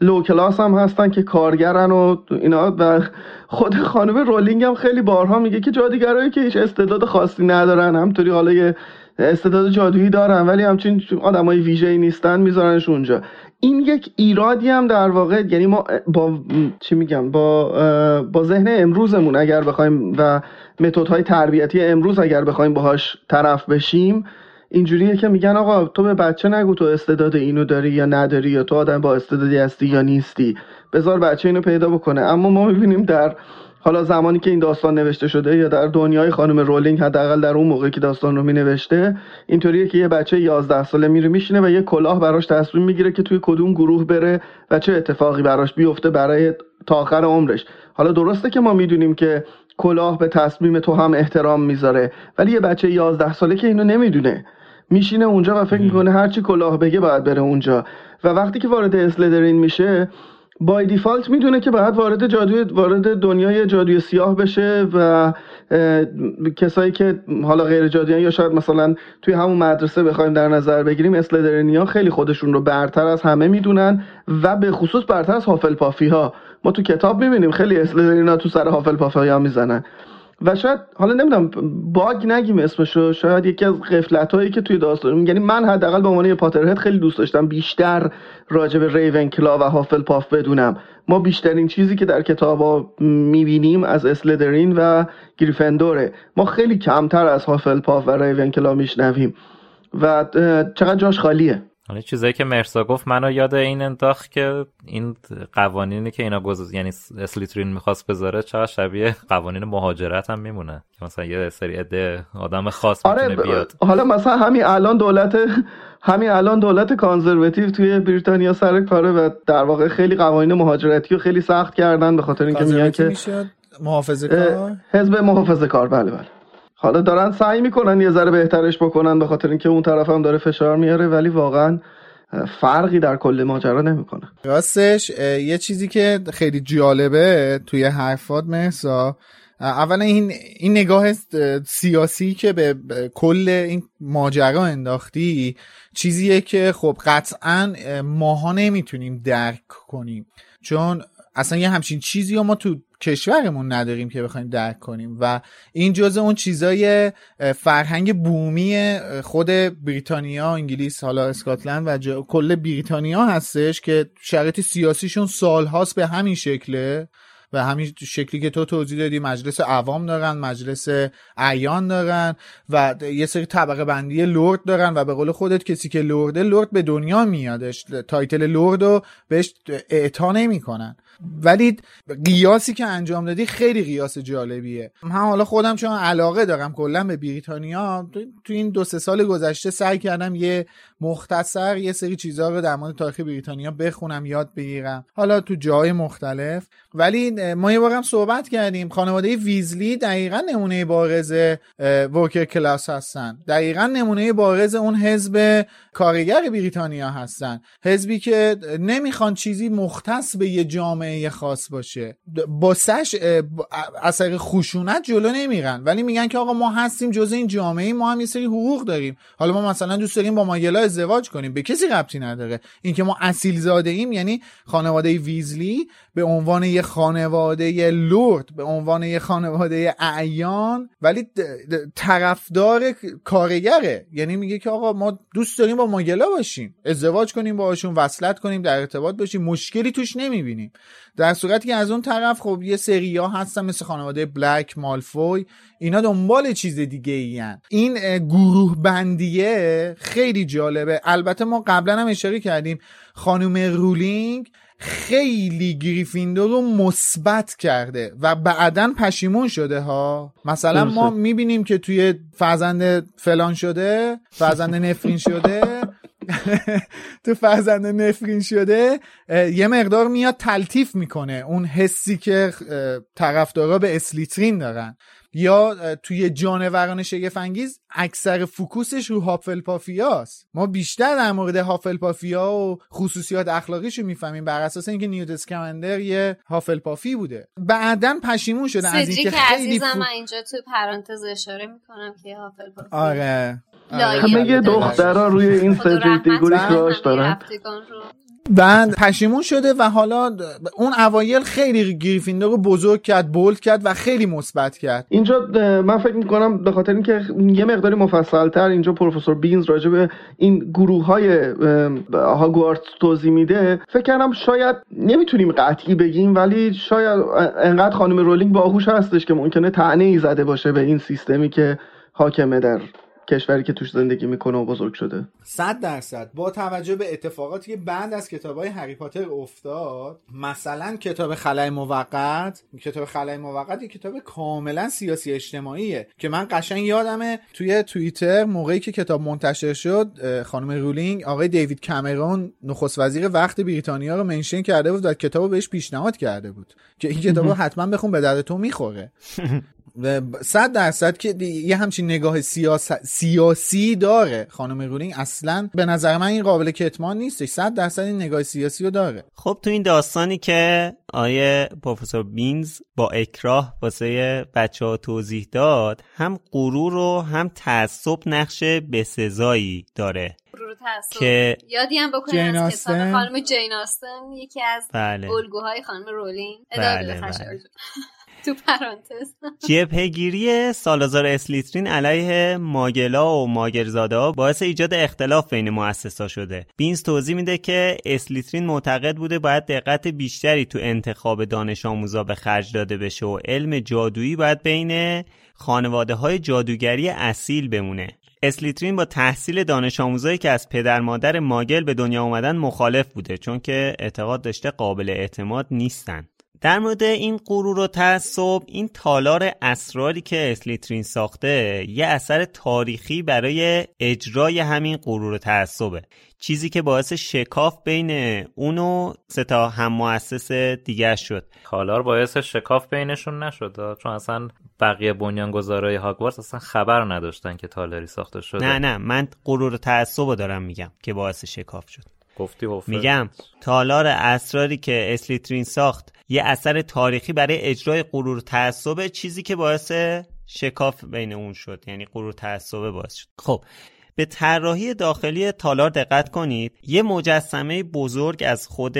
S5: لو کلاس هم هستن که کارگرن و اینا و خود خانم رولینگ هم خیلی بارها میگه که جادیگرایی که هیچ استعداد خاصی ندارن. همطوری حالا یه استعداد جادویی دارن ولی همچین آدمای ویژه‌ای نیستن میذارنش اونجا. این یک ایرادی هم در واقع یعنی ما با چی میگم با با ذهن امروزمون اگر بخوایم و متدهای تربیتی امروز اگر بخوایم باهاش طرف بشیم اینجوریه که میگن آقا تو به بچه نگو تو استعداد اینو داری یا نداری یا تو آدم با استعدادی هستی یا نیستی. بذار بچه اینو پیدا بکنه. اما ما می‌بینیم در حالا زمانی که این داستان نوشته شده یا در دنیای خانم رولینگ حداقل در اون موقعی که داستان رو می نوشته اینطوریه که یه بچه 11 ساله میره میشینه و یه کلاه براش تصمیم می‌گیره که توی کدوم گروه بره و چه اتفاقی براش بیفته برای تا آخر عمرش. حالا درسته که ما می‌دونیم که کلاه به تصمیم تو هم احترام می‌ذاره. ولی یه بچه 11 ساله که اینو نمی‌دونه. میشینه اونجا و فکر می‌کنه هرچی کلاه بگه باید بره اونجا. و وقتی که وارد اسلدرین میشه بای دیفالت می‌دونه که باید وارد جادوی وارد دنیای جادوی سیاه بشه و کسایی که حالا غیر جادویان یا شاید مثلا توی همون مدرسه بخوایم در نظر بگیریم اسلدرینیا خیلی خودشون رو برتر از همه می‌دونن و به خصوص برتر از هافل پافی ها ما تو کتاب می‌بینیم خیلی اسلدرینا تو سر هافل پافی ها می‌زنن. و شاید حالا نمی‌دونم باگ نگیم اسمشو. شاید یکی از قفلت هایی که توی داستان یعنی من حداقل به عنوان پاترهد خیلی دوست داشتم بیشتر راجع به ریون کلا و هافل پاف بدونم. ما بیشترین چیزی که در کتابا می‌بینیم از اسلدرین و گریفندوره ما خیلی کمتر از هافل پاف و ریون کلا میشنویم. و چقدر جاش خالیه.
S3: حالا چیزایی که مرسا گفت منو یاد این انداخت که این قوانینی که اینا گذاشت یعنی اسلیترین می‌خواست بذاره چقدر شبیه قوانین مهاجرت هم میمونه. که مثلا یه سری عده آدم خاص آره می‌تونه بیاد.
S5: حالا مثلا همین الان دولت همین الان دولت کانزرواتیو توی بریتانیا سر کاره و در واقع خیلی قوانین مهاجرتی رو خیلی سخت کردن به خاطر اینکه میگن که
S4: محافظه کار؟
S5: حزب محافظه کار. بله بله. حالا دارن سعی می‌کنن یه ذره بهترش بکنن به خاطر اینکه اون طرف هم داره فشار میاره ولی واقعا فرقی در کل ماجرا نمی‌کنه.
S4: راستش یه چیزی که خیلی جالبه توی حرفات محسا اولا این این نگاه سیاسی که به کل این ماجرا انداختی چیزیه که خب قطعا ماها نمی‌تونیم درک کنیم. چون اصلا یه همچین چیزی رو ما تو کشورمون نداریم که بخوایم درک کنیم. و این جزء اون چیزای فرهنگ بومی خود بریتانیا انگلیس حالا اسکاتلند و کل بریتانیا هستش که شرایط سیاسیشون سالهاست به همین شکله. و همین شکلی که تو توضیح دادی مجلس عوام دارن مجلس اعیان دارن و یه سری طبقه بندی لرد دارن و به قول خودت کسی که لرده لرد به دنیا میادش. title لرد رو بهش اعطا نمی‌کنن. ولی قیاسی که انجام دادی خیلی قیاس جالبیه. من حالا خودم چون علاقه دارم کلا به بریتانیا تو این دو سه سال گذشته سعی کردم یه مختصر یه سری چیزها رو در مورد تاریخ بریتانیا بخونم یاد بگیرم. حالا تو جای مختلف. ولی ما یه بارم صحبت کردیم. خانواده ویزلی دقیقا نمونه بارز ورکر کلاس هستن. دقیقا نمونه بارز اون حزب کارگر بریتانیا هستن. حزبی که نمی‌خوان چیزی مختص به یه جامعه خاص باشه. با سش اثر خشونت جلو نمیرن. ولی میگن که آقا ما هستیم جز این جامعه ما هم یه سری حقوق داریم. حالا ما مثلا دوست داریم با ماگلا ازدواج کنیم. به کسی ربطی نداره. اینکه ما اصیل زاده ایم یعنی خانواده ویزلی به عنوان یه خانواده لورد به عنوان یه خانواده اعیان. ولی طرفدار کارگره. یعنی میگه که آقا ما دوست داریم با ماگلا باشیم. ازدواج کنیم باهاشون وصلت کنیم در ارتباط باشیم. مشکلی توش نمی‌بینیم. در صورتی که از اون طرف خب یه سری ها هستن مثل خانواده بلک مالفوی اینا دنبال چیز دیگه ای هن. این گروه بندیه خیلی جالبه. البته ما قبلا هم اشاره کردیم خانم رولینگ خیلی گریفیندور رو مثبت کرده و بعدا پشیمون شده ها. مثلا ما می‌بینیم که توی فرزند فلان شده فرزند نفرین شده تو فرزند نفرین شده یه مقدار میاد تلطیف می‌کنه. اون حسی که طرفدارا به اسلیترین دارن. یا توی جانوران شگفت انگیز اکثر focus ش رو هافلپافیاست ما بیشتر در مورد هافلپافیا و خصوصیات اخلاقیشو می‌فهمیم بر اساس اینکه نیوت اسکمندر یه هافلپافی بوده. بعدا پشیمون شده از اینکه خیلی
S2: فو... اینجا تو پرانتز اشاره می‌کنم که هافلپافی
S4: آره.
S5: همه یه دخترها روی این سجید دیگوری کراش دارن.
S4: بعد پشیمون شده و حالا اون اوایل خیلی گریفیندور رو بزرگ کرد بولد کرد و خیلی مثبت کرد.
S5: اینجا من فکر می‌کنم به خاطر اینکه یه مقداری مفصل تر اینجا پروفسور بینز راجع به این گروه های هاگوارتس توضیح میده فکر کردم شاید نمی‌تونیم قطعی بگیم ولی شاید انقدر خانم رولینگ باهوش هستش که ممکنه تعنی ای زده باشه به این سیستمی که حاکمه در کشوری که توش زندگی می‌کنه و بزرگ شده.
S4: صد درصد. با توجه به اتفاقاتی که بعد از کتاب های هری پاتر افتاد مثلا کتاب خلای موقت کتاب خلای موقت یه کتاب کاملا سیاسی اجتماعیه که من قشنگ یادمه توی توییتر موقعی که کتاب منتشر شد خانم رولینگ آقای دیوید کامرون نخست وزیر وقت بریتانیا رو منشن کرده بود و کتاب بهش پیشنهاد کرده بود که این کتاب رو حتما بخون به درد تو می‌خوره. صد درصد که یه همچین نگاه سیاس... سیاسی داره خانم رولینگ. اصلا به نظر من این قابل کتمان نیستش. صد درصد این نگاه سیاسی رو داره.
S1: خب تو این داستانی که آیه پروفسور بینز با اکراه واسه بچه ها توضیح داد هم غرور و هم تعصب نقش بسزایی داره.
S2: که یادی هم بکنیم از کتاب خانم جین آستن یکی از بله. الگوهای خانم رولینگ. بله بله. تو پرانتز.
S1: جبهگیری سالازار اسلیترین علیه ماگلا و ماگرزاده باعث ایجاد اختلاف بین مؤسسا شده. بینز توضیح میده که اسلیترین معتقد بوده باید دقت بیشتری تو انتخاب دانش آموزا به خرج داده بشه و علم جادویی باید بین خانواده های جادوگری اصیل بمونه. اسلیترین با تحصیل دانش آموزایی که از پدر مادر ماگل به دنیا اومدن مخالف بوده چون که اعتقاد داشته قابل اعتماد نیستن. در مورد این غرور و تعصب این تالار اسراری که اسلیترین ساخته یه اثر تاریخی برای اجرای همین غرور و تعصبه. چیزی که باعث شکاف بین اون و سه تا هم مؤسس دیگر شد.
S3: تالار باعث شکاف بینشون نشد چون اصلا بقیه بنیانگذارای هاگوارتس اصلا خبر نداشتن که تالاری ساخته شده.
S1: نه نه من غرور و تعصب دارم میگم که باعث شکاف شد.
S3: گفتی
S1: میگم تالار اسراری که اسلیترین ساخت یه اثر تاریخی برای اجرای غرور تعصب چیزی که باعث شکاف بین اون شد یعنی غرور تعصب باعث شد. خب به طراحی داخلی تالار دقت کنید. یه مجسمه بزرگ از خود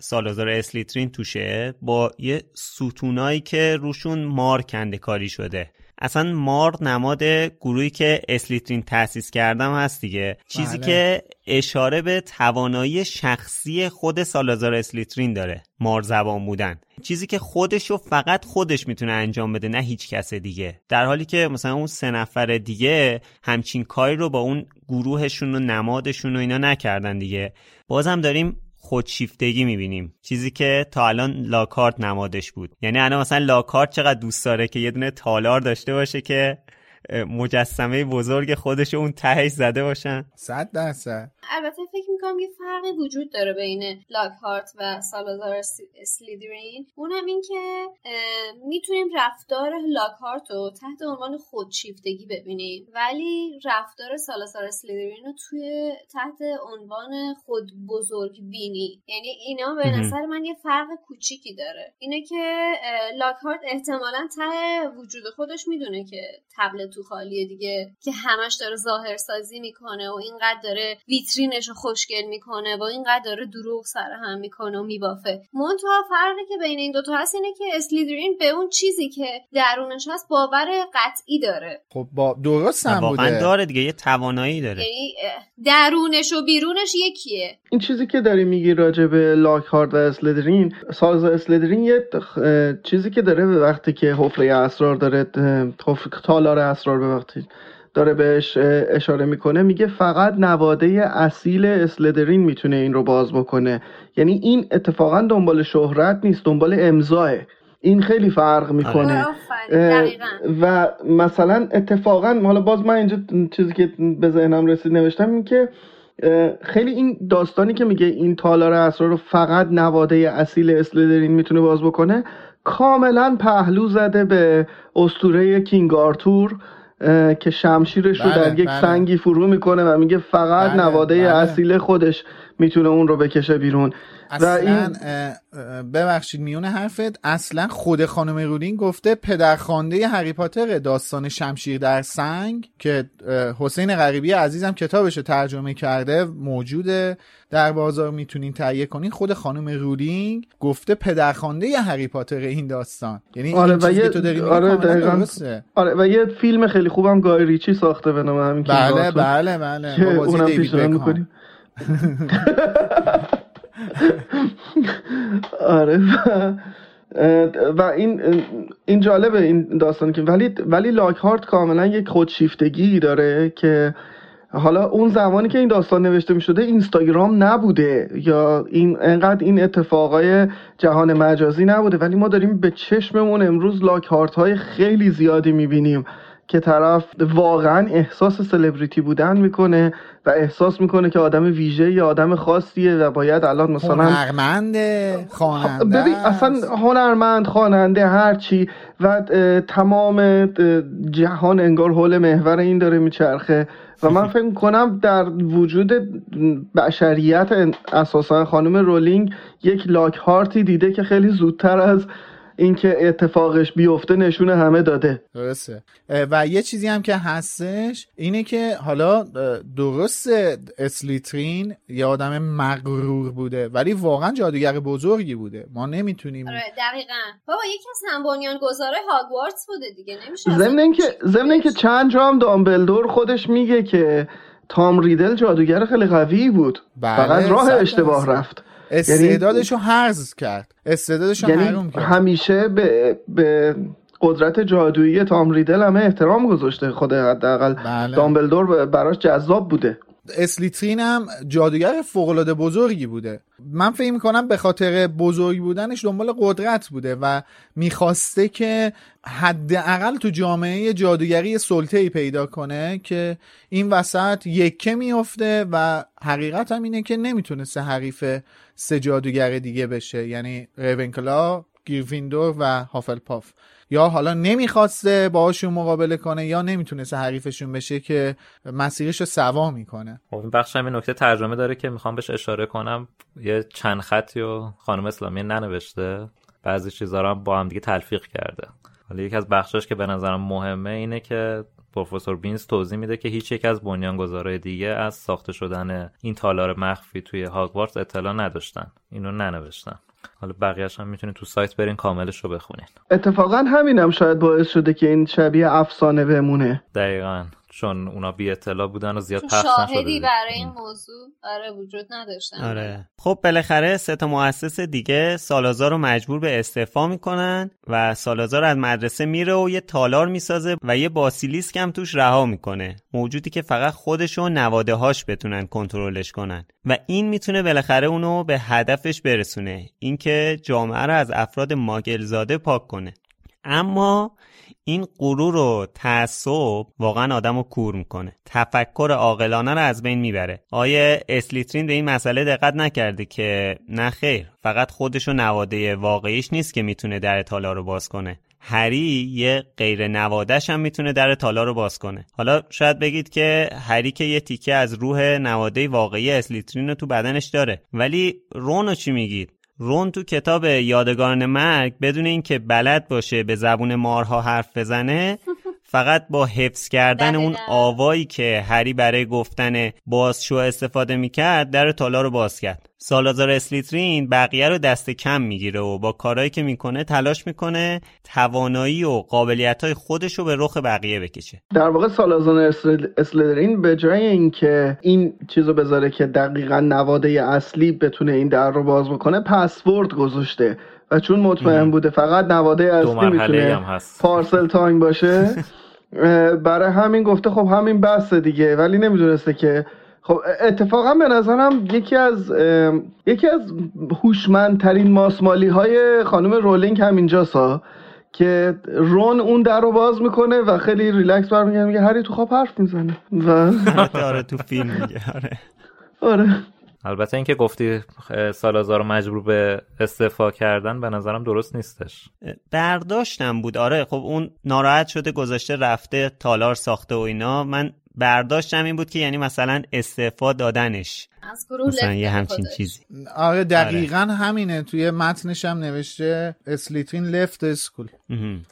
S1: سالازار اسلیترین توشه با یه ستونایی که روشون مار کنده کاری شده. اصلا مار نماد گروهی که اسلیترین تأسیس کردم هست دیگه. چیزی
S4: بله.
S1: که اشاره به توانایی شخصی خود سالازار اسلیترین داره مار زبان بودن. چیزی که خودشو فقط خودش می‌تونه انجام بده نه هیچ کس دیگه. در حالی که مثلا اون سه نفر دیگه همچین کاری رو با اون گروهشون و نمادشون و اینا نکردن دیگه. بازم داریم خودشیفتگی می‌بینیم. چیزی که تا الان لاکارت نمادش بود. یعنی الان مثلا لاکارت چقدر دوست داره که یه دونه تالار داشته باشه که مجسمه بزرگ خودش اون تهش زده باشن.
S4: صد درصد.
S2: البته فکر می‌کنم یه فرقی وجود داره بین لاکهارت و سالازار اسلیدرین اونم این که می‌تونیم رفتار لاکهارت رو تحت عنوان خودشیفتگی ببینیم. ولی رفتار سالازار اسلیدرین رو توی تحت عنوان خود بزرگ بینی. یعنی اینا به. نظر من یه فرق کوچیکی داره. اینه که لاکهارت احتمالا ته وجود خودش می‌دونه که تبل تو خالیه دیگه که همش داره ظاهر سازی می‌کنه و اینقدر داره ویترینش رو خوشگل می‌کنه و اینقدر داره دروغ سر هم می‌کنه و میبافه. منتها فرقی که بین این دوتا هست اینه که اسلیدرین به اون چیزی که درونش هست باور قطعی داره.
S4: خب با درست هم
S1: واقعا
S4: بوده.
S1: داره دیگه یه توانایی داره.
S2: یعنی درونش و بیرونش یکیه.
S5: این چیزی که داری میگی راجع به لاکهارد و اسلدرین سالزا اسلدرین یه چیزی که داره به وقتی که حفره اسرار داره حفره تالار اسرار به وقتی داره بهش اشاره می‌کنه میگه فقط نواده اصیل اسلدرین می‌تونه این رو باز بکنه. یعنی این اتفاقا دنبال شهرت نیست دنبال امضاه این خیلی فرق می‌کنه.
S2: دقیقاً.
S5: و مثلا اتفاقا حالا باز من اینجا چیزی که به ذهنم رسید نوشتم این که خیلی این داستانی که میگه این تالار اسرار رو فقط نواده اصیل اسلدرین می‌تونه باز بکنه کاملا پهلو زده به اسطوره کینگ آرتور که شمشیرش رو
S4: بله،
S5: در یک
S4: بله.
S5: سنگی فرو می‌کنه و میگه فقط
S4: بله،
S5: نواده
S4: بله.
S5: اصیل خودش می‌تونه اون رو بکشه بیرون. و
S4: اصلا
S5: این
S4: اه، اه، ببخشید میون حرفت اصلا خود خانم رولینگ گفته پدرخوانده هری پاتر داستان شمشیر در سنگ که حسین غریبی عزیزم کتابش رو ترجمه کرده موجوده در بازار می‌تونین تهیه کنین. خود خانم رولینگ گفته پدرخوانده هری پاتر این داستان. یعنی
S5: آره
S4: این
S5: و یه
S4: تو داری
S5: آره دقیقاً. آره و یه فیلم خیلی خوبم گای ریچی ساخته به نام همین
S4: بله بله بله. با بازی
S5: اونم
S4: دیوید.
S5: آره و و این این جالبه این داستان که ولی ولی لاکهارت کاملا یک خودشیفتگی داره که حالا اون زمانی که این داستان نوشته می شده اینستاگرام نبوده یا این انقدر این اتفاقای جهان مجازی نبوده ولی ما داریم به چشممون امروز لاکهارت های خیلی زیادی می‌بینیم. که طرف واقعا احساس سلبریتی بودن می‌کنه و احساس می‌کنه که آدم ویژه یا آدم خاصیه و باید الان مثلا
S4: هنرمند خواننده
S5: ببین اصلا هنرمند خواننده هرچی و تمام جهان انگار حول محور این داره میچرخه. و من فکر کنم در وجود بشریت اساسا خانم رولینگ یک لاک هارتی دیده که خیلی زودتر از اینکه اتفاقش بیفته نشون همه داده.
S4: درسته. و یه چیزی هم که هستش اینه که حالا درست اسلیترین یه آدم مغرور بوده ولی واقعا جادوگر بزرگی بوده. ما نمی‌تونیم
S2: آره دقیقا. بابا یکی از هم بنیانگذاره هاگوارتس بوده دیگه نمیشه
S5: ضمن اینکه ضمن اینکه چند جا هم دامبلدور خودش میگه که تام ریدل جادوگر خیلی قوی بود.
S4: بله،
S5: فقط راه اشتباه
S4: درصد.
S5: رفت
S4: استعدادشو حرز کرد. استعدادشو
S5: یعنی
S4: حروم کرد.
S5: همیشه به, به قدرت جادویی تام ریدل همه احترام گذاشته خود حداقل.
S4: بله.
S5: دامبلدور براش جذاب بوده.
S4: اسلیترین هم جادوگر فوقالعاده بزرگی بوده. من فکر می‌کنم به خاطر بزرگ بودنش دنبال قدرت بوده و می‌خواسته که حداقل تو جامعه جادوگری سلطه ای پیدا کنه که این وسط یکه میفته و حقیقت هم اینه که نمی‌تونسته حریف سه جادوگر دیگه بشه یعنی ریونکلا گریفیندور و هافلپاف یا حالا نمی‌خواسته باهاشون مقابله کنه یا نمی‌تونسته حریفشون بشه که مسیرش رو سوا می‌کنه.
S3: خب این بخش هم یه نکته ترجمه داره که می‌خوام بهش اشاره کنم. یه چند خطی و خانم اسلامی ننوشته. بعضی چیزا رو با هم دیگه تلفیق کرده. حالا یکی از بخشاش که به نظرم مهمه اینه که پروفسور بینز توضیح میده که هیچ یک از بنیانگذارای دیگه از ساخته شدن این تالار مخفی توی هاگوارتس اطلاع نداشتن. اینو ننوشتن. حالا بقیهش هم می‌تونید تو سایت برین کاملش رو بخونین.
S5: اتفاقا همینم شاید باعث شده که این شبیه افسانه بمونه.
S3: دقیقا. چون اونا بی اطلاع بودن و زیاد پخش
S2: شاهدی
S3: نشده
S2: برای این موضوع آره وجود نداشتن.
S1: آره. خب بالاخره سه تا مؤسس دیگه سالازار رو مجبور به استعفا می‌کنن و سالازار از مدرسه میره و یه تالار می‌سازه و یه باسیلیسک هم توش رها می‌کنه. موجودی که فقط خودش و نواده هاش بتونن کنترلش کنن. و این می‌تونه بالاخره اونو به هدفش برسونه. اینکه جامعه رو از افراد ماگلزاده پاک کنه. اما این غرور و تعصب واقعا آدم رو کور می‌کنه. تفکر عاقلانه رو از بین می‌بره. آیه اسلیترین به این مسئله دقت نکرده که نه خیر فقط خودش و نواده واقعیش نیست که می‌تونه در تالا رو باز کنه. هری یه غیر نوادش هم می‌تونه در تالا رو باز کنه. حالا شاید بگید که هری که یه تیکه از روح نواده واقعی اسلیترین رو تو بدنش داره. ولی رونو چی میگید؟ رون تو کتاب یادگاران مرگ بدون اینکه بلد باشه به زبون مارها حرف بزنه فقط با حفظ کردن اون آوایی که هری برای گفتن بازشو استفاده می‌کرد در تالا رو باز کرد. سالازار اسلیترین بقیه رو دست کم می‌گیره و با کارهایی که می‌کنه تلاش می‌کنه توانایی و قابلیت های خودش رو به رخ بقیه بکشه.
S5: در واقع سالازار اسلیترین به جای اینکه این چیزو بذاره که دقیقا نواده اصلی بتونه این در رو باز بکنه پسورد گذاشته. و چون مطمئن بوده فقط نواده اصلی می‌تونه Parseltongue باشه برای همین گفته خب همین بسته دیگه ولی نمی‌دونسته که خب اتفاقا به نظرم یکی از یکی از هوشمندترین ماسمالی های خانم رولینگ همینجاست که رون اون در رو باز می‌کنه و خیلی ریلکس برمیگرده میگه هری تو خواب حرف می‌زنه. و
S1: آره تو فیلم میگه آره.
S5: آره.
S3: البته اینکه گفتی سالازار رو مجبور به استعفا کردن به نظرم درست نیستش.
S1: برداشتم بود. آره خب اون ناراحت شده گذاشته رفته تالار ساخته و اینا. من برداشتم این بود که یعنی مثلا استعفا دادنش.
S2: از گروه
S1: مثلا یه همچین چیزی.
S4: آره دقیقا همینه. توی متنش هم نوشته اسلیترین لفت اسکول.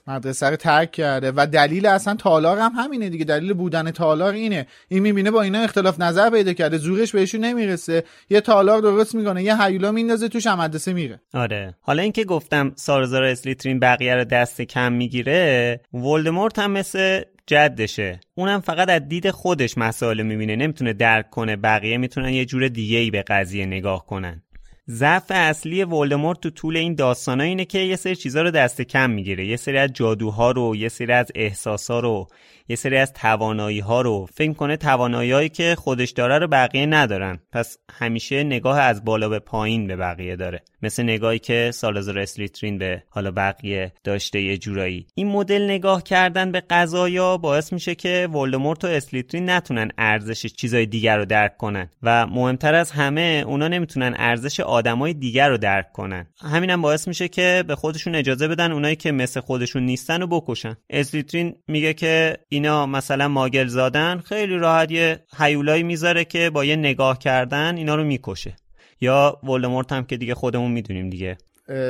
S4: مدرسه رو ترک کرده. و دلیل اصلا تالار هم همینه دیگه. دلیل بودن تالار اینه. این می‌بینه با اینا اختلاف نظر پیدا کرده. زورش بهشون نمی‌رسه. یه تالار درست می‌کنه. یه هیولا میندازه توش هم مدرسه میره.
S1: آره. حالا اینکه گفتم سارزار اسلیترین بقیه رو دست کم می‌گیره ولدمورت هم مثل جدشه. اونم فقط از دید خودش مسائل می‌بینه. نمی‌تونه درک کنه بقیه می‌تونن یه جور دیگه ای به قضیه نگاه کنن. ضعف اصلی ولدمورت تو طول این داستانا اینه که یه سری چیزا رو دست کم می‌گیره. یه سری از جادوها رو یه سری از احساسا رو. یه سری از توانایی ها رو فکر کنه توانایی که خودش داره رو بقیه ندارن. پس همیشه نگاه از بالا به پایین به بقیه داره. مثل نگاهی که سالازار اسلیترین به حالا بقیه داشته یه جورایی. این مدل نگاه کردن به قضایا باعث میشه که ولدمورت و اسلیترین نتونن ارزش چیزای دیگر رو درک کنن و مهمتر از همه اونا نمی‌تونن ارزش آدمای دیگر رو درک کنن. همینم باعث میشه که به خودشون اجازه بدن اونایی که مثل خودشون نیستن و بکشن. اسلیترین میگه که اینا مثلا ماگل زادن خیلی راحت یه هیولایی می‌ذاره که با یه نگاه کردن اینا رو می‌کشه. یا ولدمورت هم که دیگه خودمون می‌دونیم دیگه.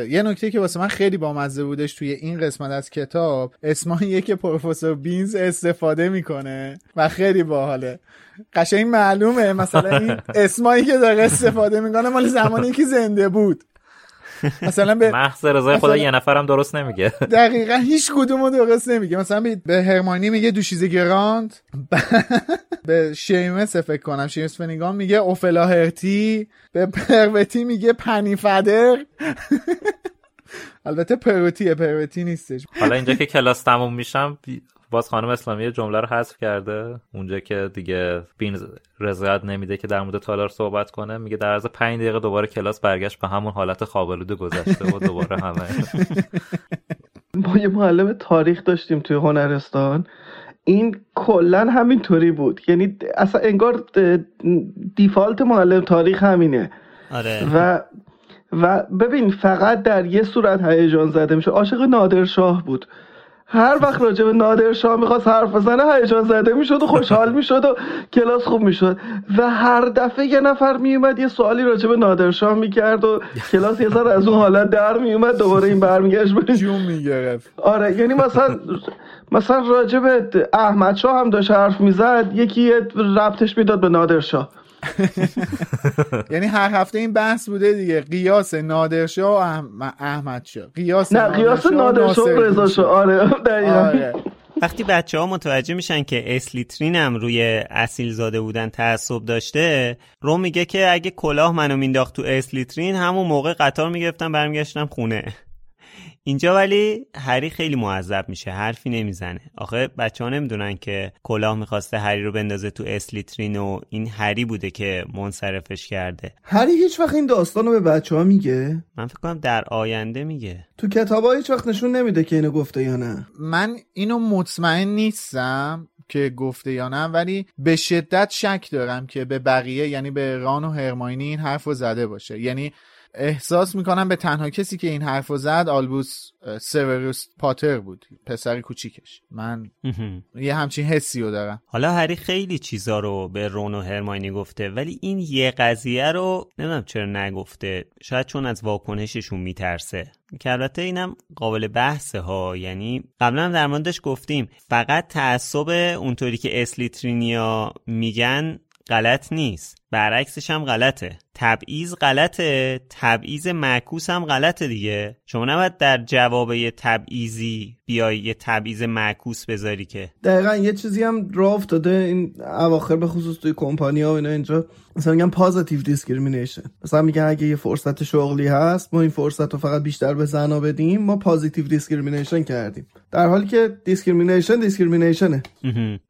S4: یه نکته که واسه من خیلی بامزه بودش توی این قسمت از کتاب اسماییه که پروفسور بینز استفاده می‌کنه و خیلی باحاله. قشنگ معلومه مثلا این اسمایی که داره استفاده می‌کنه مال زمانی که زنده بود. مثلا به
S3: محض رضای خدا یه نفرم درست نمیگه.
S4: دقیقا هیچ کدومو درست نمیگه. مثلا به هرمانی میگه دوشیزه گراند. به شیمس فکر کنم. شیمس فنیگان میگه اوفلا هرتی. به پروتی میگه پنیفدر البته پروتیه پروتی نیستش.
S3: حالا اینجا که کلاس تموم میشم باز خانم اسلامی جمله رو حذف کرده. اونجا که دیگه بین رضایت نمیده که در مورد تالار صحبت کنه میگه در عرض 5 دقیقه دوباره کلاس برگشت به همون حالت خوابالود گذشته و دوباره همه.
S5: ما یه معلم تاریخ داشتیم توی هنرستان. این کلا همینطوری بود. یعنی اصلا انگار دیفالت معلم تاریخ همینه.
S1: آره.
S5: و و ببین فقط در یه صورت هیجان زده میشه. عاشق نادر شاه بود. هر وقت راجع به نادر شاه می‌خواست حرف بزنه هیجان زده می‌شد و خوشحال می‌شد و کلاس خوب می‌شد. و هر دفعه یه نفر میومد یه سوالی راجع به نادر شاه می‌کرد و کلاس یه ذره از اون حالت در میومد دوباره این برمیگشت به آره یعنی مثلا مثلا راجع به احمد شاه هم داشت حرف می‌زد یکی ربطش می‌داد به نادر شاه.
S4: یعنی هر هفته این بحث بوده دیگه. قیاس نادرشاه و احمد شاه. قیاس
S5: نه قیاس نادرشاه و رضا شاه. آره
S4: آره.
S1: وقتی بچه ها متوجه میشن که اسلیترین هم روی اصیل زاده بودن تعصب داشته رو میگه که اگه کلاه منو مینداخت تو اسلیترین همون موقع قطار می‌گرفتم برمیگشتم خونه. اینجا ولی هری خیلی معذب میشه حرفی نمی‌زنه. آخه بچه ها نمی‌دونن که کلاه می‌خواسته هری رو بندازه تو اسلیترین و این هری بوده که منصرفش کرده.
S5: هری هیچ وقت این داستان رو به بچه ها میگه؟
S1: من فکر کنم در آینده میگه.
S5: تو کتاب هیچ وقت نشون نمیده که اینو گفته یا نه.
S4: من اینو مطمئن نیستم که گفته یا نه ولی به شدت شک دارم که به بقیه یعنی به ران و هرماینی این حرف رو زده باشه. یعنی احساس می‌کنم به تنها کسی که این حرف زد آلبوس سیوروس پاتر بود پسر کوچیکش. من یه همچین حسی رو دارم.
S1: حالا هری خیلی چیزا رو به رون و هرماینی گفته ولی این یه قضیه رو نمی‌دونم چرا نگفته. شاید چون از واکنششون میترسه. که البته اینم قابل بحثه ها یعنی قبلا در موردش گفتیم فقط تعصب اونطوری که اسلیترینیا میگن غلط نیست. برعکسش هم غلطه. تبعیض غلطه. تبعیض معکوس هم غلطه دیگه. شما نباید در جواب یه تبعیضی بیای یه تبعیض معکوس بذاری که.
S5: دقیقا یه چیزی هم راه افتاده. این اواخر به خصوص توی کمپانی ها و اینا اینجا. مثلا میگن positive discrimination مثلا میگن اگه یه فرصت شغلی هست ما این فرصت رو فقط بیشتر به زنا بدیم ما positive discrimination کردیم. در حالی که discrimination discrimination ه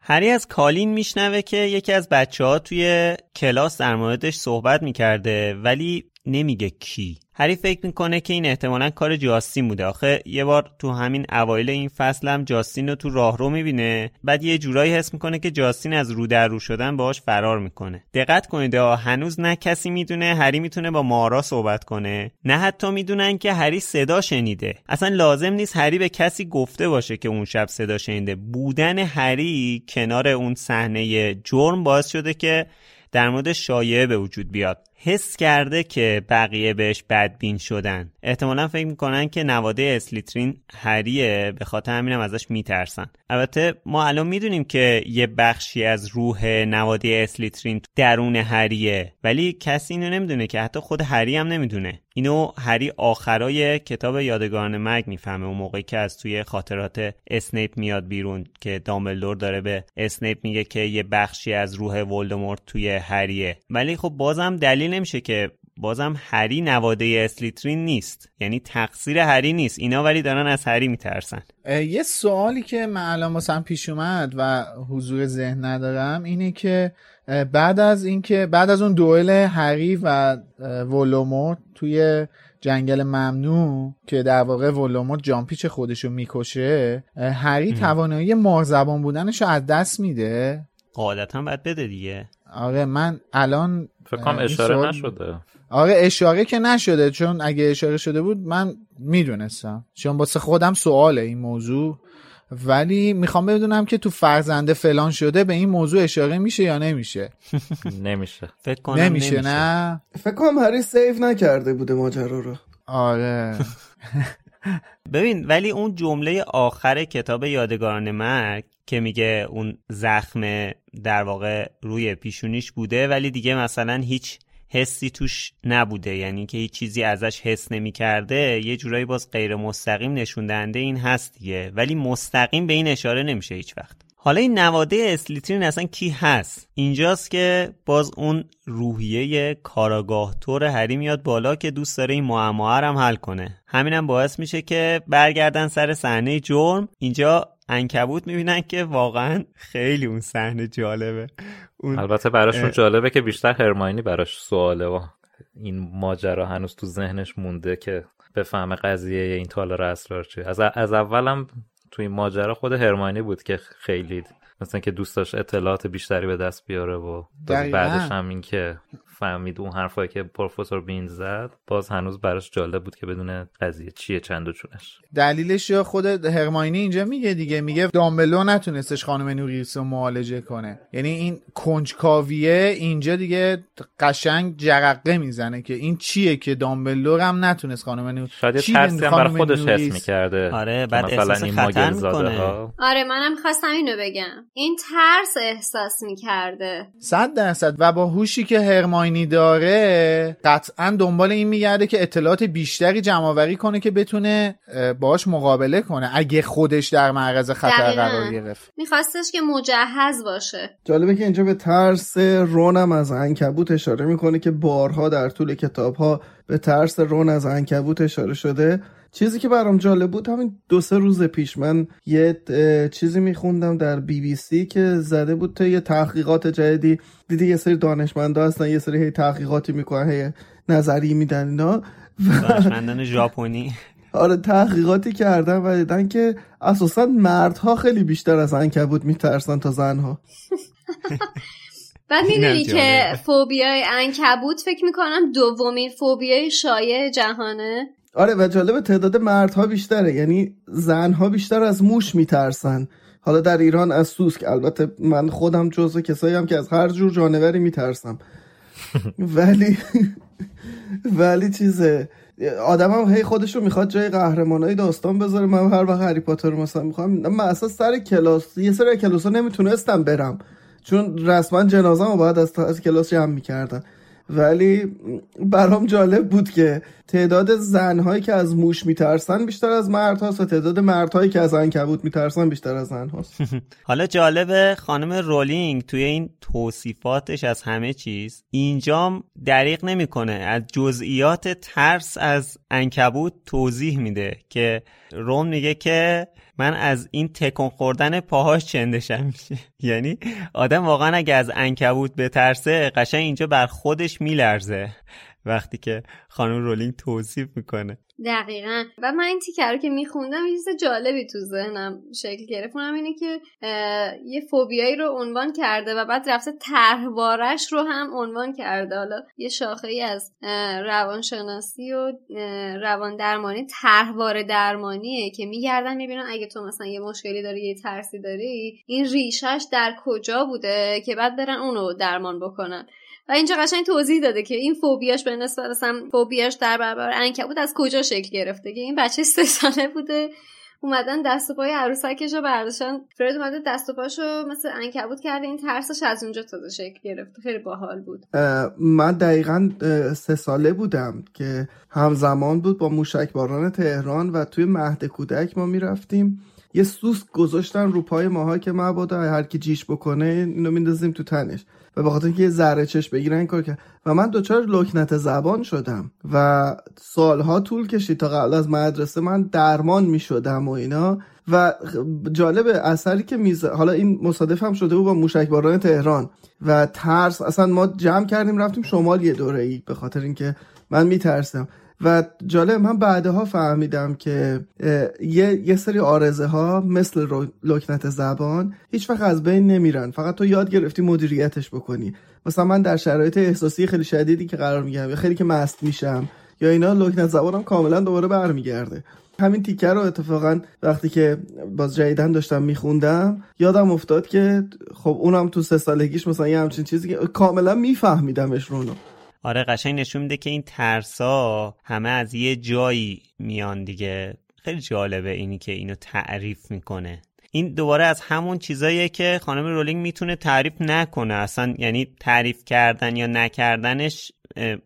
S1: هری از کالین میشنوه که یکی از بچه ها توی کلاس در موردش صحبت می‌کرده ولی نمیگه کی. هری فکر می‌کنه که این احتمالا کار جاستین بوده. آخه یه بار تو همین اوایل این فصل هم جاستین رو تو راهرو می‌بینه بعد یه جورایی حس می‌کنه که جاستین از رو در رو شدن باهاش فرار می‌کنه. دقت کنید هنوز نه کسی می‌دونه هری می‌تونه با مارا صحبت کنه. نه حتی می‌دونن که هری صدا شنیده. اصلا لازم نیست هری به کسی گفته باشه که اون شب صدا شنیده. بودن هری کنار اون صحنه جرم باعث شده که در مورد شایعه به وجود بیاد. حس کرده که بقیه بهش بدبین شدن. احتمالا فکر می‌کنن که نواده اسلیترین هریه به خاطر همینم ازش میترسن. البته ما الان می‌دونیم که یه بخشی از روح نواده اسلیترین درون هریه ولی کسی اینو نمی‌دونه که حتی خود هری هم نمی‌دونه. اینو هری آخرای کتاب یادگاران مرگ می‌فهمه اون موقعی که از توی خاطرات اسنیپ میاد بیرون که دامبلدور داره به اسنیپ میگه که یه بخشی از روح ولدمورت توی هریه ولی خب بازم دلیل نمیشه که بازم هری نواده اسلیترین نیست. یعنی تقصیر هری نیست. اینا ولی دارن از هری میترسن.
S4: یه سوالی که من الان واسم پیش اومد و حضور ذهن ندارم اینه که بعد از اینکه بعد از اون دوئل هری و ولومورت توی جنگل ممنوع که در واقع ولومورت جامپیچ خودشو می‌کشه هری توانایی مارزبان بودنشو از دست میده؟
S1: قاعدتا باید بده دیگه.
S4: آره من الان
S3: فکر کنم اشاره نشده.
S4: آره اشاره که نشده چون اگه اشاره شده بود من می‌دونستم. چون واسه خودم سواله این موضوع. ولی می‌خوام بدونم که تو فرزنده فلان شده به این موضوع اشاره میشه یا نمیشه؟
S3: نمیشه.
S1: فکر کنم
S4: نمیشه,
S1: نمیشه.
S4: نه؟
S5: فکر کنم هری سیف نکرده بوده ماجرا رو.
S4: آره.
S1: ببین ولی اون جمله آخر کتاب یادگاران مرگ که میگه اون زخم در واقع روی پیشونیش بوده ولی دیگه مثلا هیچ حسی توش نبوده. یعنی که هیچ چیزی ازش حس نمی کرده یه جورایی باز غیر مستقیم نشون دهنده این هست دیگه. ولی مستقیم به این اشاره نمیشه هیچ وقت. حالا این نواده اسلیترین اصلا کی هست؟ اینجاست که باز اون روحیه کاراگاه طور هری میاد بالا که دوست داره این معما هم حل کنه. همینم باعث میشه که برگردن سر صحنه جرم. اینجا انکبوت می‌بینن که واقعا خیلی اون صحنه جالبه. اون
S3: البته براشون جالبه که بیشتر هرماینی براش سواله و این ماجرا هنوز تو ذهنش مونده که بفهمه قضیه این تالار اسرار چیه از, از اولم تو این ماجرا خود هرماینی بود که خیلی مثلا که دوست داشت اطلاعات بیشتری به دست بیاره و بعدش هم این که فهمید اون حرفایی که پروفسور بین زد باز هنوز براش جالب بود که بدون قضیه چیه چند و چونش.
S4: دلیلش یا خود هرماینی اینجا میگه دیگه میگه دامبلو نتونستش خانم نوریس رو معالجه کنه. یعنی این کنجکاویه اینجا دیگه قشنگ جرقه می‌زنه که این چیه که دامبلو هم نتونست خانم نوریس
S3: شاید ترسی هم برای خودش حس می‌کرده.
S1: آره بعد مثلا این خطر می‌کنه.
S2: ها. آره منم خواستم اینو بگم. این ترس احساس می‌کرده.
S4: صد درصد. و با هوشی که هرماینی داره قطعا دنبال این میگرده که اطلاعات بیشتری جمع کنه که بتونه باش مقابله کنه اگه خودش در معرض خطر قرار گرفت.
S2: میخواستش که مجهز باشه.
S5: جالبه که اینجا به ترس رونم از عنکبوت اشاره می‌کنه که بارها در طول کتاب ها به ترس رون از عنکبوت اشاره شده. چیزی که برام جالب بود همین دو سه روز پیش من یه چیزی میخوندم در بی بی سی که زده بود تا یه تحقیقات جدیدی. دیدی یه سری دانشمندا هستن یه سری هی تحقیقاتی می‌کنن هی نظری میدن اینا.
S1: دانشمندان ژاپنی.
S5: آره تحقیقاتی کردن و دیدن که اساسا مردها خیلی بیشتر از عنکبوت میترسن تا زنها.
S2: بعد می‌دونی که فوبیای انکبوت فکر می‌کنم دومین فوبیای شایع جهانه.
S5: آره و جالب تعداد مردها بیشتره. یعنی زنها بیشتر از موش میترسن. حالا در ایران از سوسک البته من خودم جزو کسایی هم که از هر جور جانوری میترسم. ولی ولی چیزه. آدم هم هی خودش رو می‌خواد جای قهرمانای داستان بذاره. من هر وقت هری پاتر رو مثلا می‌خوام من اصلا سر کلاس یه سری کلاس ها نمی‌تونستم برم. چون رسما جنازه رو باید از, از کلاس جمع می‌کردن. ولی برام جالب بود که تعداد زنهایی که از موش میترسن بیشتر از مردهاست و تعداد مردهایی که از عنکبوت میترسن بیشتر از زنهاست.
S1: حالا جالبه خانم رولینگ توی این توصیفاتش از همه چیز اینجام دریغ نمی‌کنه. از جزئیات ترس از انکبوت توضیح میده که روم میگه که من از این تکون خوردن پاهاش چندشم میشه یعنی آدم واقعا اگه از انکبوت بترسه قشنگ اینجا بر خودش میلرزه. وقتی که خانم رولینگ توصیف می‌کنه.
S2: دقیقا. و من این تیکر رو که میخوندم یه چیز جالبی تو ذهنم شکل گرفت. اونم اینه که یه فوبیایی رو عنوان کرده و بعد رفته طرحوارش رو هم عنوان کرده. حالا یه شاخه ای از روانشناسی و روان درمانی طرحواره درمانیه که میگردن می‌بینن اگه تو مثلا یه مشکلی داری یه ترسی داری این ریشش در کجا بوده که بعد برن اونو درمان بکنن. و اینجا قشنگ توضیح داده که این فوبیاش به نسبت مثلا فوبیاش در برابر انکبوت از کجا شکل گرفته؟ که این بچه سه ساله بوده. اومدن دست و پای عروسکش رو برداشتن. فرید اومده دست و پاشو مثل انکبوت کرده. این ترسش از اونجا تازه شکل گرفته خیلی باحال بود.
S5: من دقیقا سه ساله بودم که همزمان بود با موشک باران تهران و توی مهد کودک ما می‌رفتیم. یه سوسک گذاشتن رو پای ماها که مبادا هر کی جیش بکنه اینو میندازیم تو تنش. و به خاطر اینکه یه ذره چش بگیرن کار کرد. و من دوچار لکنت زبان شدم. و سالها طول کشید تا قبل از مدرسه من درمان می شدم و اینا. و جالب اثری که میز حالا این مصادف هم شده بود با موشکباران تهران. و ترس اصلا ما جمع کردیم رفتیم شمال یه دوره ای به خاطر اینکه من میترسم و جالب من بعدها فهمیدم که یه, یه سری آرزه ها مثل لکنت زبان هیچ وقت از بین نمیرن. فقط تو یاد گرفتی مدیریتش بکنی. مثلا من در شرایط احساسی خیلی شدیدی که قرار میگم یا خیلی که مست میشم یا اینا لکنت زبانم کاملا دوباره برمیگرده. همین تیکه رو اتفاقا وقتی که باز جدیدن داشتم میخوندم یادم افتاد که خب اونم تو سه سالگیش مثلا یه همچین چیزی که کاملا میفهمیدمش رونو
S1: آره قشنگ نشون میده که این ترسا همه از یه جایی میان دیگه. خیلی جالبه اینی که اینو تعریف می‌کنه. این دوباره از همون چیزاییه که خانم رولینگ می‌تونه تعریف نکنه. اصلا یعنی تعریف کردن یا نکردنش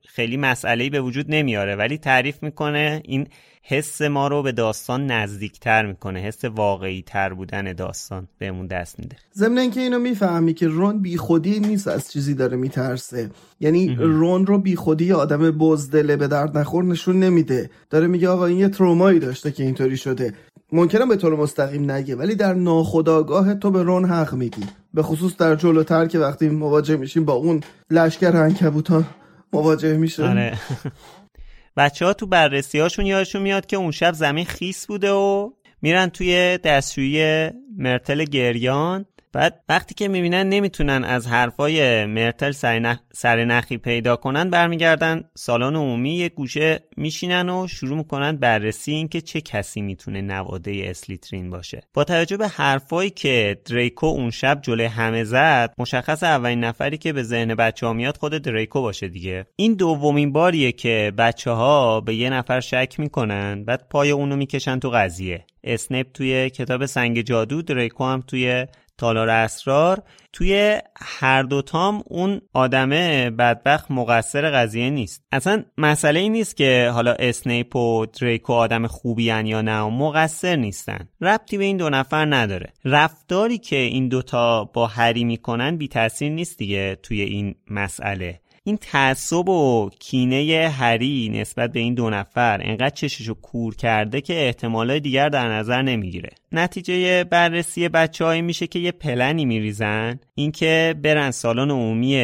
S1: خیلی مسئله به وجود نمیاره ولی تعریف می‌کنه این حس ما رو به داستان نزدیکتر می‌کنه. حس واقعی تر بودن داستان بهمون دست میده.
S5: ضمن اینکه اینو می‌فهمی که رون بی خودی نیست از چیزی داره میترسه. یعنی رون رو بی خودی آدم بزدله به درد نخور نشون نمیده. داره میگه آقا این یه ترومایی داشته که اینطوری شده. ممکنه به طور مستقیم نگه ولی در ناخودآگاه تو به رون حق میگی. به خصوص در جلوتر که وقتی مواجه میشیم با اون لشکر عنکبوتا مواجه میشه
S1: آره. بچه ها تو بررسی هاشون یادشون میاد که اون شب زمین خیس بوده و میرن توی دستشویی مرتل گریان. بعد وقتی که می‌بینن نمی‌تونن از حرفای مرتل سر, نخی پیدا کنن برمیگردن سالن عمومی یه گوشه میشینن و شروع می‌کنن بررسی اینکه چه کسی می‌تونه نواده اسلیترین باشه. با توجه به حرفایی که دریکو اون شب جلوی همه زد مشخص اولین نفری که به ذهن بچه ها میاد خود دریکو باشه دیگه. این دومین باریه که بچه ها به یه نفر شک می‌کنن بعد پای اونو می‌کشن تو قضیه. اسنپ توی کتاب سنگ جادو دریکو هم توی تالار اسرار توی هر دوتام اون آدمه بدبخت مقصر قضیه نیست. اصلا مسئله ای نیست که حالا اسنیپ و دریکو آدم خوبی هن یا نه مقصر نیستن. ربطی به این دو نفر نداره. رفتاری که این دوتا با هری می‌کنن بی تاثیر نیست دیگه توی این مسئله. این تعصب و کینه هری نسبت به این دو نفر انقدر چششو کور کرده که احتمالای دیگر در نظر نمی‌گیره. نتیجه بررسی بچه میشه که یه پلنی میریزن. اینکه برن سالن عمومی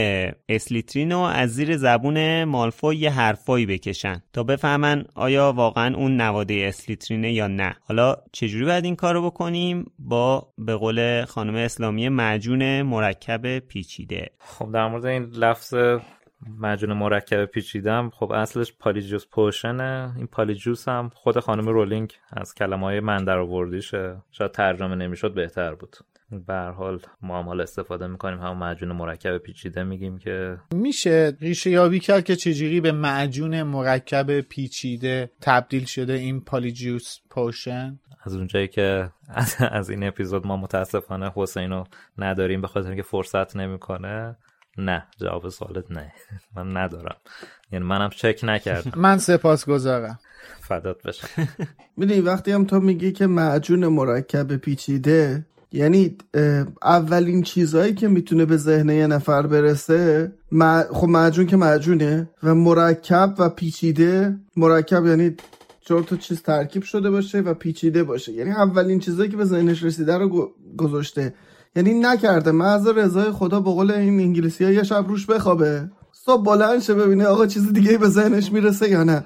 S1: اسلیترین و از زیر زبون مالفوی یه حرفایی بکشن تا بفهمن آیا واقعا اون نواده اسلیترینه یا نه. حالا چجوری باید این کارو بکنیم؟ با به قول خانم اسلامی معجون مرکب پیچیده.
S3: خب در مورد این لفظ مجون مرکب پیچیدم. خب اصلش پالیجوس پوشنه این پالیجوس هم خود خانم رولینگ از کلمه های من در آوردیشه شاید ترجمه نمی‌شد بهتر بود. به حال ما هم حال استفاده می‌کنیم. همون معجون مرکب پیچیده میگیم که
S4: میشه ریشه یابی کرد که چجوری به معجون مرکب پیچیده تبدیل شده این پالیجوس پوشن
S3: از اونجایی که از این اپیزود ما متاسفانه حسینو نداریم به خاطر اینکه فرصت نمی‌کنه. نه جواب سوالت نه. من ندارم. یعنی منم چک نکردم.
S4: من سپاس گذارم
S3: فدات بشه
S5: می‌دونی وقتی هم تو میگی که معجون مرکب پیچیده یعنی اولین چیزهایی که می‌تونه به ذهن یه نفر برسه خب معجون که معجونه و مرکب و پیچیده مرکب یعنی چهار تا چیز ترکیب شده باشه و پیچیده باشه. یعنی اولین چیزهایی که به ذهنش رسیده رو گذاشته. یعنی نکرده. محض رضای خدا به قول این انگلیسی ها یه شب روش بخوابه. صبح بلند شه ببینه آقا چیز دیگه به ذهنش می‌رسه یا نه.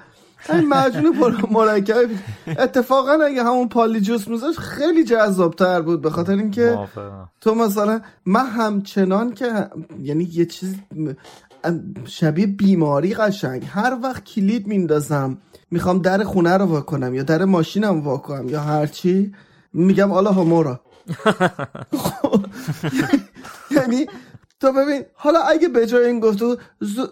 S5: این مجنون مرکب. اتفاقا اگه همون پالیجوس میذاش خیلی جذابتر بود. به خاطر اینکه تو مثلا من همچنان که یعنی یه چیز شبیه بیماری قشنگ. هر وقت کلید میندازم می‌خوام در خونه رو واکنم یا در ماشینم واکنم یا هرچی میگم آلا همورا یعنی تو ببین حالا اگه به جای این گفتو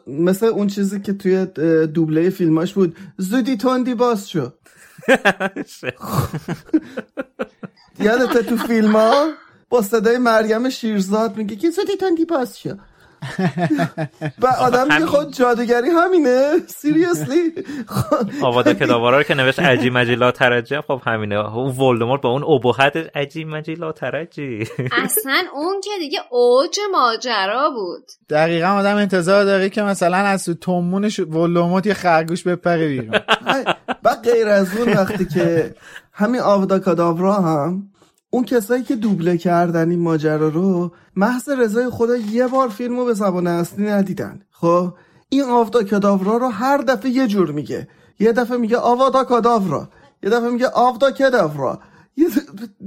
S5: مثل اون چیزی که توی دوبله فیلماش بود زودی تندی باز شو. یادت تو فیلم ها با صدای مریم شیرزاد میگه که زودی تندی باز شو. و آدم که خود جادوگری همینه. سیریسلی
S3: آواده کداوارا رو که نوشت عجی مجی لا ترجی خب همینه. اون ولدمورت با اون ابهت عجی مجی لا ترجی.
S2: اصلا اون که دیگه اوج ماجرا بود.
S4: دقیقا آدم انتظار داره که مثلا از تو تومونش ولدمورت یه خرگوش بپره بیرون.
S5: و غیر از اون وقتی که همین آوادا کداورا هم اون کسایی که دوبله کردن این ماجرا رو محض رضای خدا یه بار فیلم رو به زبان اصلی ندیدن. خب این آفدا کداورا رو هر دفعه یه جور میگه. یه دفعه میگه آوادا کداورا. یه دفعه میگه آفدا کداورا.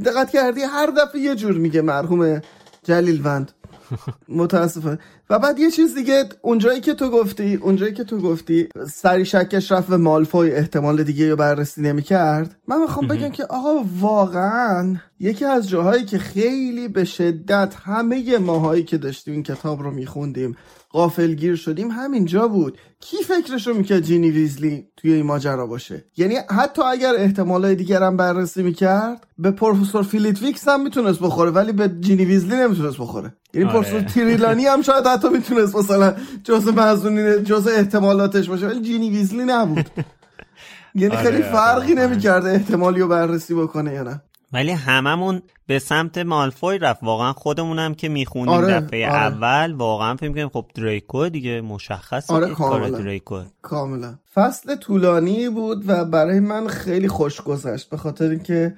S5: دقت کردی؟ هر دفعه یه جور میگه مرحوم جلیل وند متاسفه و بعد یه چیز دیگه اونجایی که تو گفتی اونجایی که تو گفتی سری شکش رفت به مالفوی احتمال دیگه رو بررسی نمی‌کرد. من می‌خوام بگم که آقا واقعا یکی از جاهایی که خیلی به شدت همه ماهایی که داشتیم این کتاب رو میخوندیم غافلگیر شدیم همینجا بود. کی فکرشو می‌کرد جینی ویزلی توی این ماجرا باشه؟ یعنی حتی اگر احتمالای دیگر هم بررسی می‌کرد به پروفسور فیلیت هم می‌تونست بخوره ولی به جینی ویزلی نمی‌تونست بخوره. یعنی آره. پروفسور تیریلانی هم شاید حتی می‌تونست مثلا جزء مزونین جزء احتمالاتش باشه ولی جینی ویزلی نبود. یعنی خیلی آره، فرقی آره. نمی‌کرده احتمالی رو بررسی بکنه یا نه.
S1: ولی هممون به سمت مالفوی رفت. واقعا خودمونم که می‌خونیم آره، دفعه آره. اول واقعا فکر کنیم خب دریکو دیگه مشخصه
S5: آره کاملا. دریکو. کاملا. فصل طولانی بود و برای من خیلی خوش گذشت. به خاطر اینکه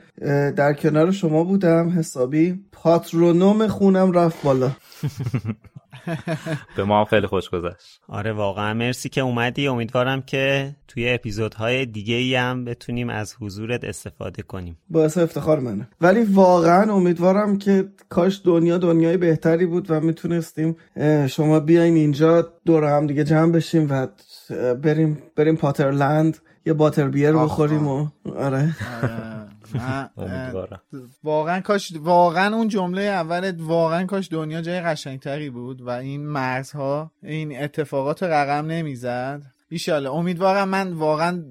S5: در کنار شما بودم حسابی پاترونوم خونم رفت بالا.
S3: به ما هم خیلی خوش گذشت.
S1: آره واقعا. مرسی که اومدی. امیدوارم که توی اپیزودهای دیگه ای هم بتونیم از حضورت استفاده کنیم.
S5: باعث افتخار منه. ولی واقعا امیدوارم که کاش دنیا دنیای بهتری بود و می‌تونستیم شما بیاین اینجا دور هم دیگه جمع بشیم و بریم بریم پاترلند یه باتر بیر بخوریم و آره,
S4: آره. واقعا کاش واقعا اون جمله اول واقعا کاش دنیا جای قشنگتری بود و این مرزها این اتفاقات رقم نمی‌زد. ایشاله امیدوارم من واقعا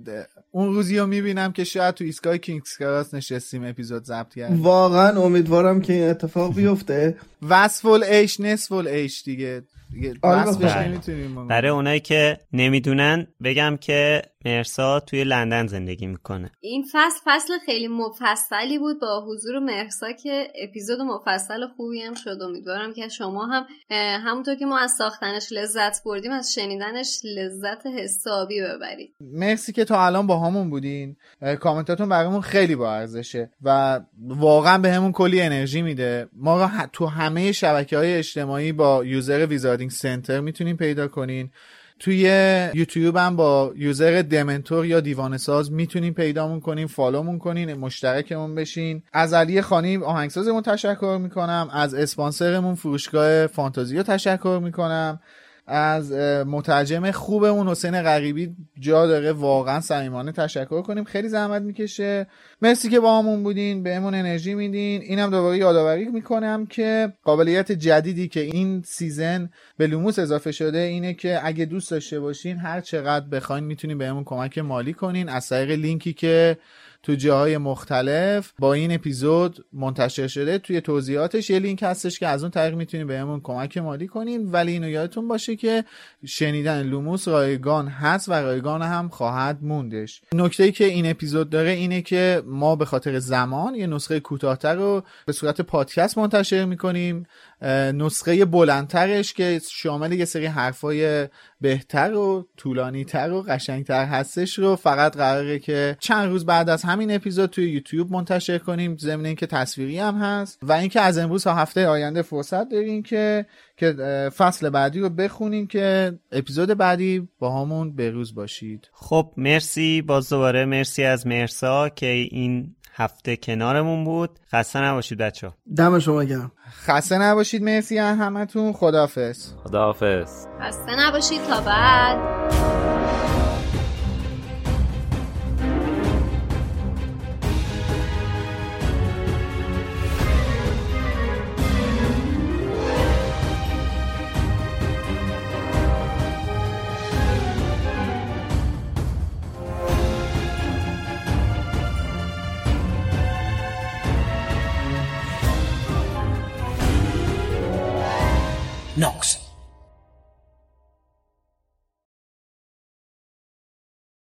S4: اون روزی رو می‌بینم که شاید تو ایستگاه کینگز کراس نشستیم اپیزود ضبط کردیم.
S5: واقعا امیدوارم که این اتفاق بیفته.
S4: وصفل ایش نصفل ایش دیگه.
S1: برای اونایی که نمی‌دونن بگم که مرسا توی لندن زندگی می‌کنه.
S2: این فصل فصل خیلی مفصلی بود با حضور مرسا که اپیزود مفصل خوبی هم شد. امیدوارم که شما هم همونطور که ما از ساختنش لذت بردیم از شنیدنش لذت حسابی ببرید.
S4: مرسی که تا الان با همون بودین. کامنتاتون برامون خیلی با ارزشه و واقعا به همون کلی انرژی میده. ما تو همه شبکه های اجتماعی با یوزر Wizarding Center می‌تونیم پیدا کنین. توی یوتیوب هم با user دمنتور یا دیوانه ساز می‌تونین پیدامون کنین follow مون کنین مشترکمون بشین. از علی خانی آهنگسازمون تشکر می‌کنم. از اسپانسرمون فروشگاه فانتازیو تشکر می‌کنم. از مترجم خوبمون حسین غریبی جا داره. واقعا صمیمانه تشکر کنیم. خیلی زحمت می‌کشه. مرسی که باهامون بودین. بهمون انرژی میدین. اینم دوباره یادآوری می‌کنم که قابلیت جدیدی که این season به لوموس اضافه شده اینه که اگه دوست داشته باشین هر چقدر بخواین می‌تونین بهمون کمک مالی کنین. از طریق لینکی که تو جاهای مختلف با این اپیزود منتشر شده. توی توضیحاتش یه لینک هستش که از اون طریق می‌تونید بهمون کمک مالی کنین. ولی اینو یادتون باشه که شنیدن لوموس رایگان هست و رایگان هم خواهد موندش. نکته ای که این اپیزود داره اینه که ما به خاطر زمان یه نسخه کوتاهتر رو به صورت پادکست منتشر می‌کنیم. نسخه بلندترش که شامل یه سری حرفای بهتر و طولانیتر و قشنگتر هستش رو فقط قراره که چند روز بعد از همین اپیزود توی یوتیوب منتشر کنیم. ضمن اینکه تصویری هم هست و اینکه از امروز تا هفته آینده فرصت دارین که که فصل بعدی رو بخونین که اپیزود بعدی با همون بروز باشید.
S1: خب مرسی. باز دوباره مرسی از مرسا که این هفته کنارمون بود. خسته نباشید بچه
S5: دم شما گرم.
S4: خسته نباشید مرسی همتون. خداحافظ.
S3: خداحافظ.
S2: خسته نباشید. تا بعد.
S10: Knox.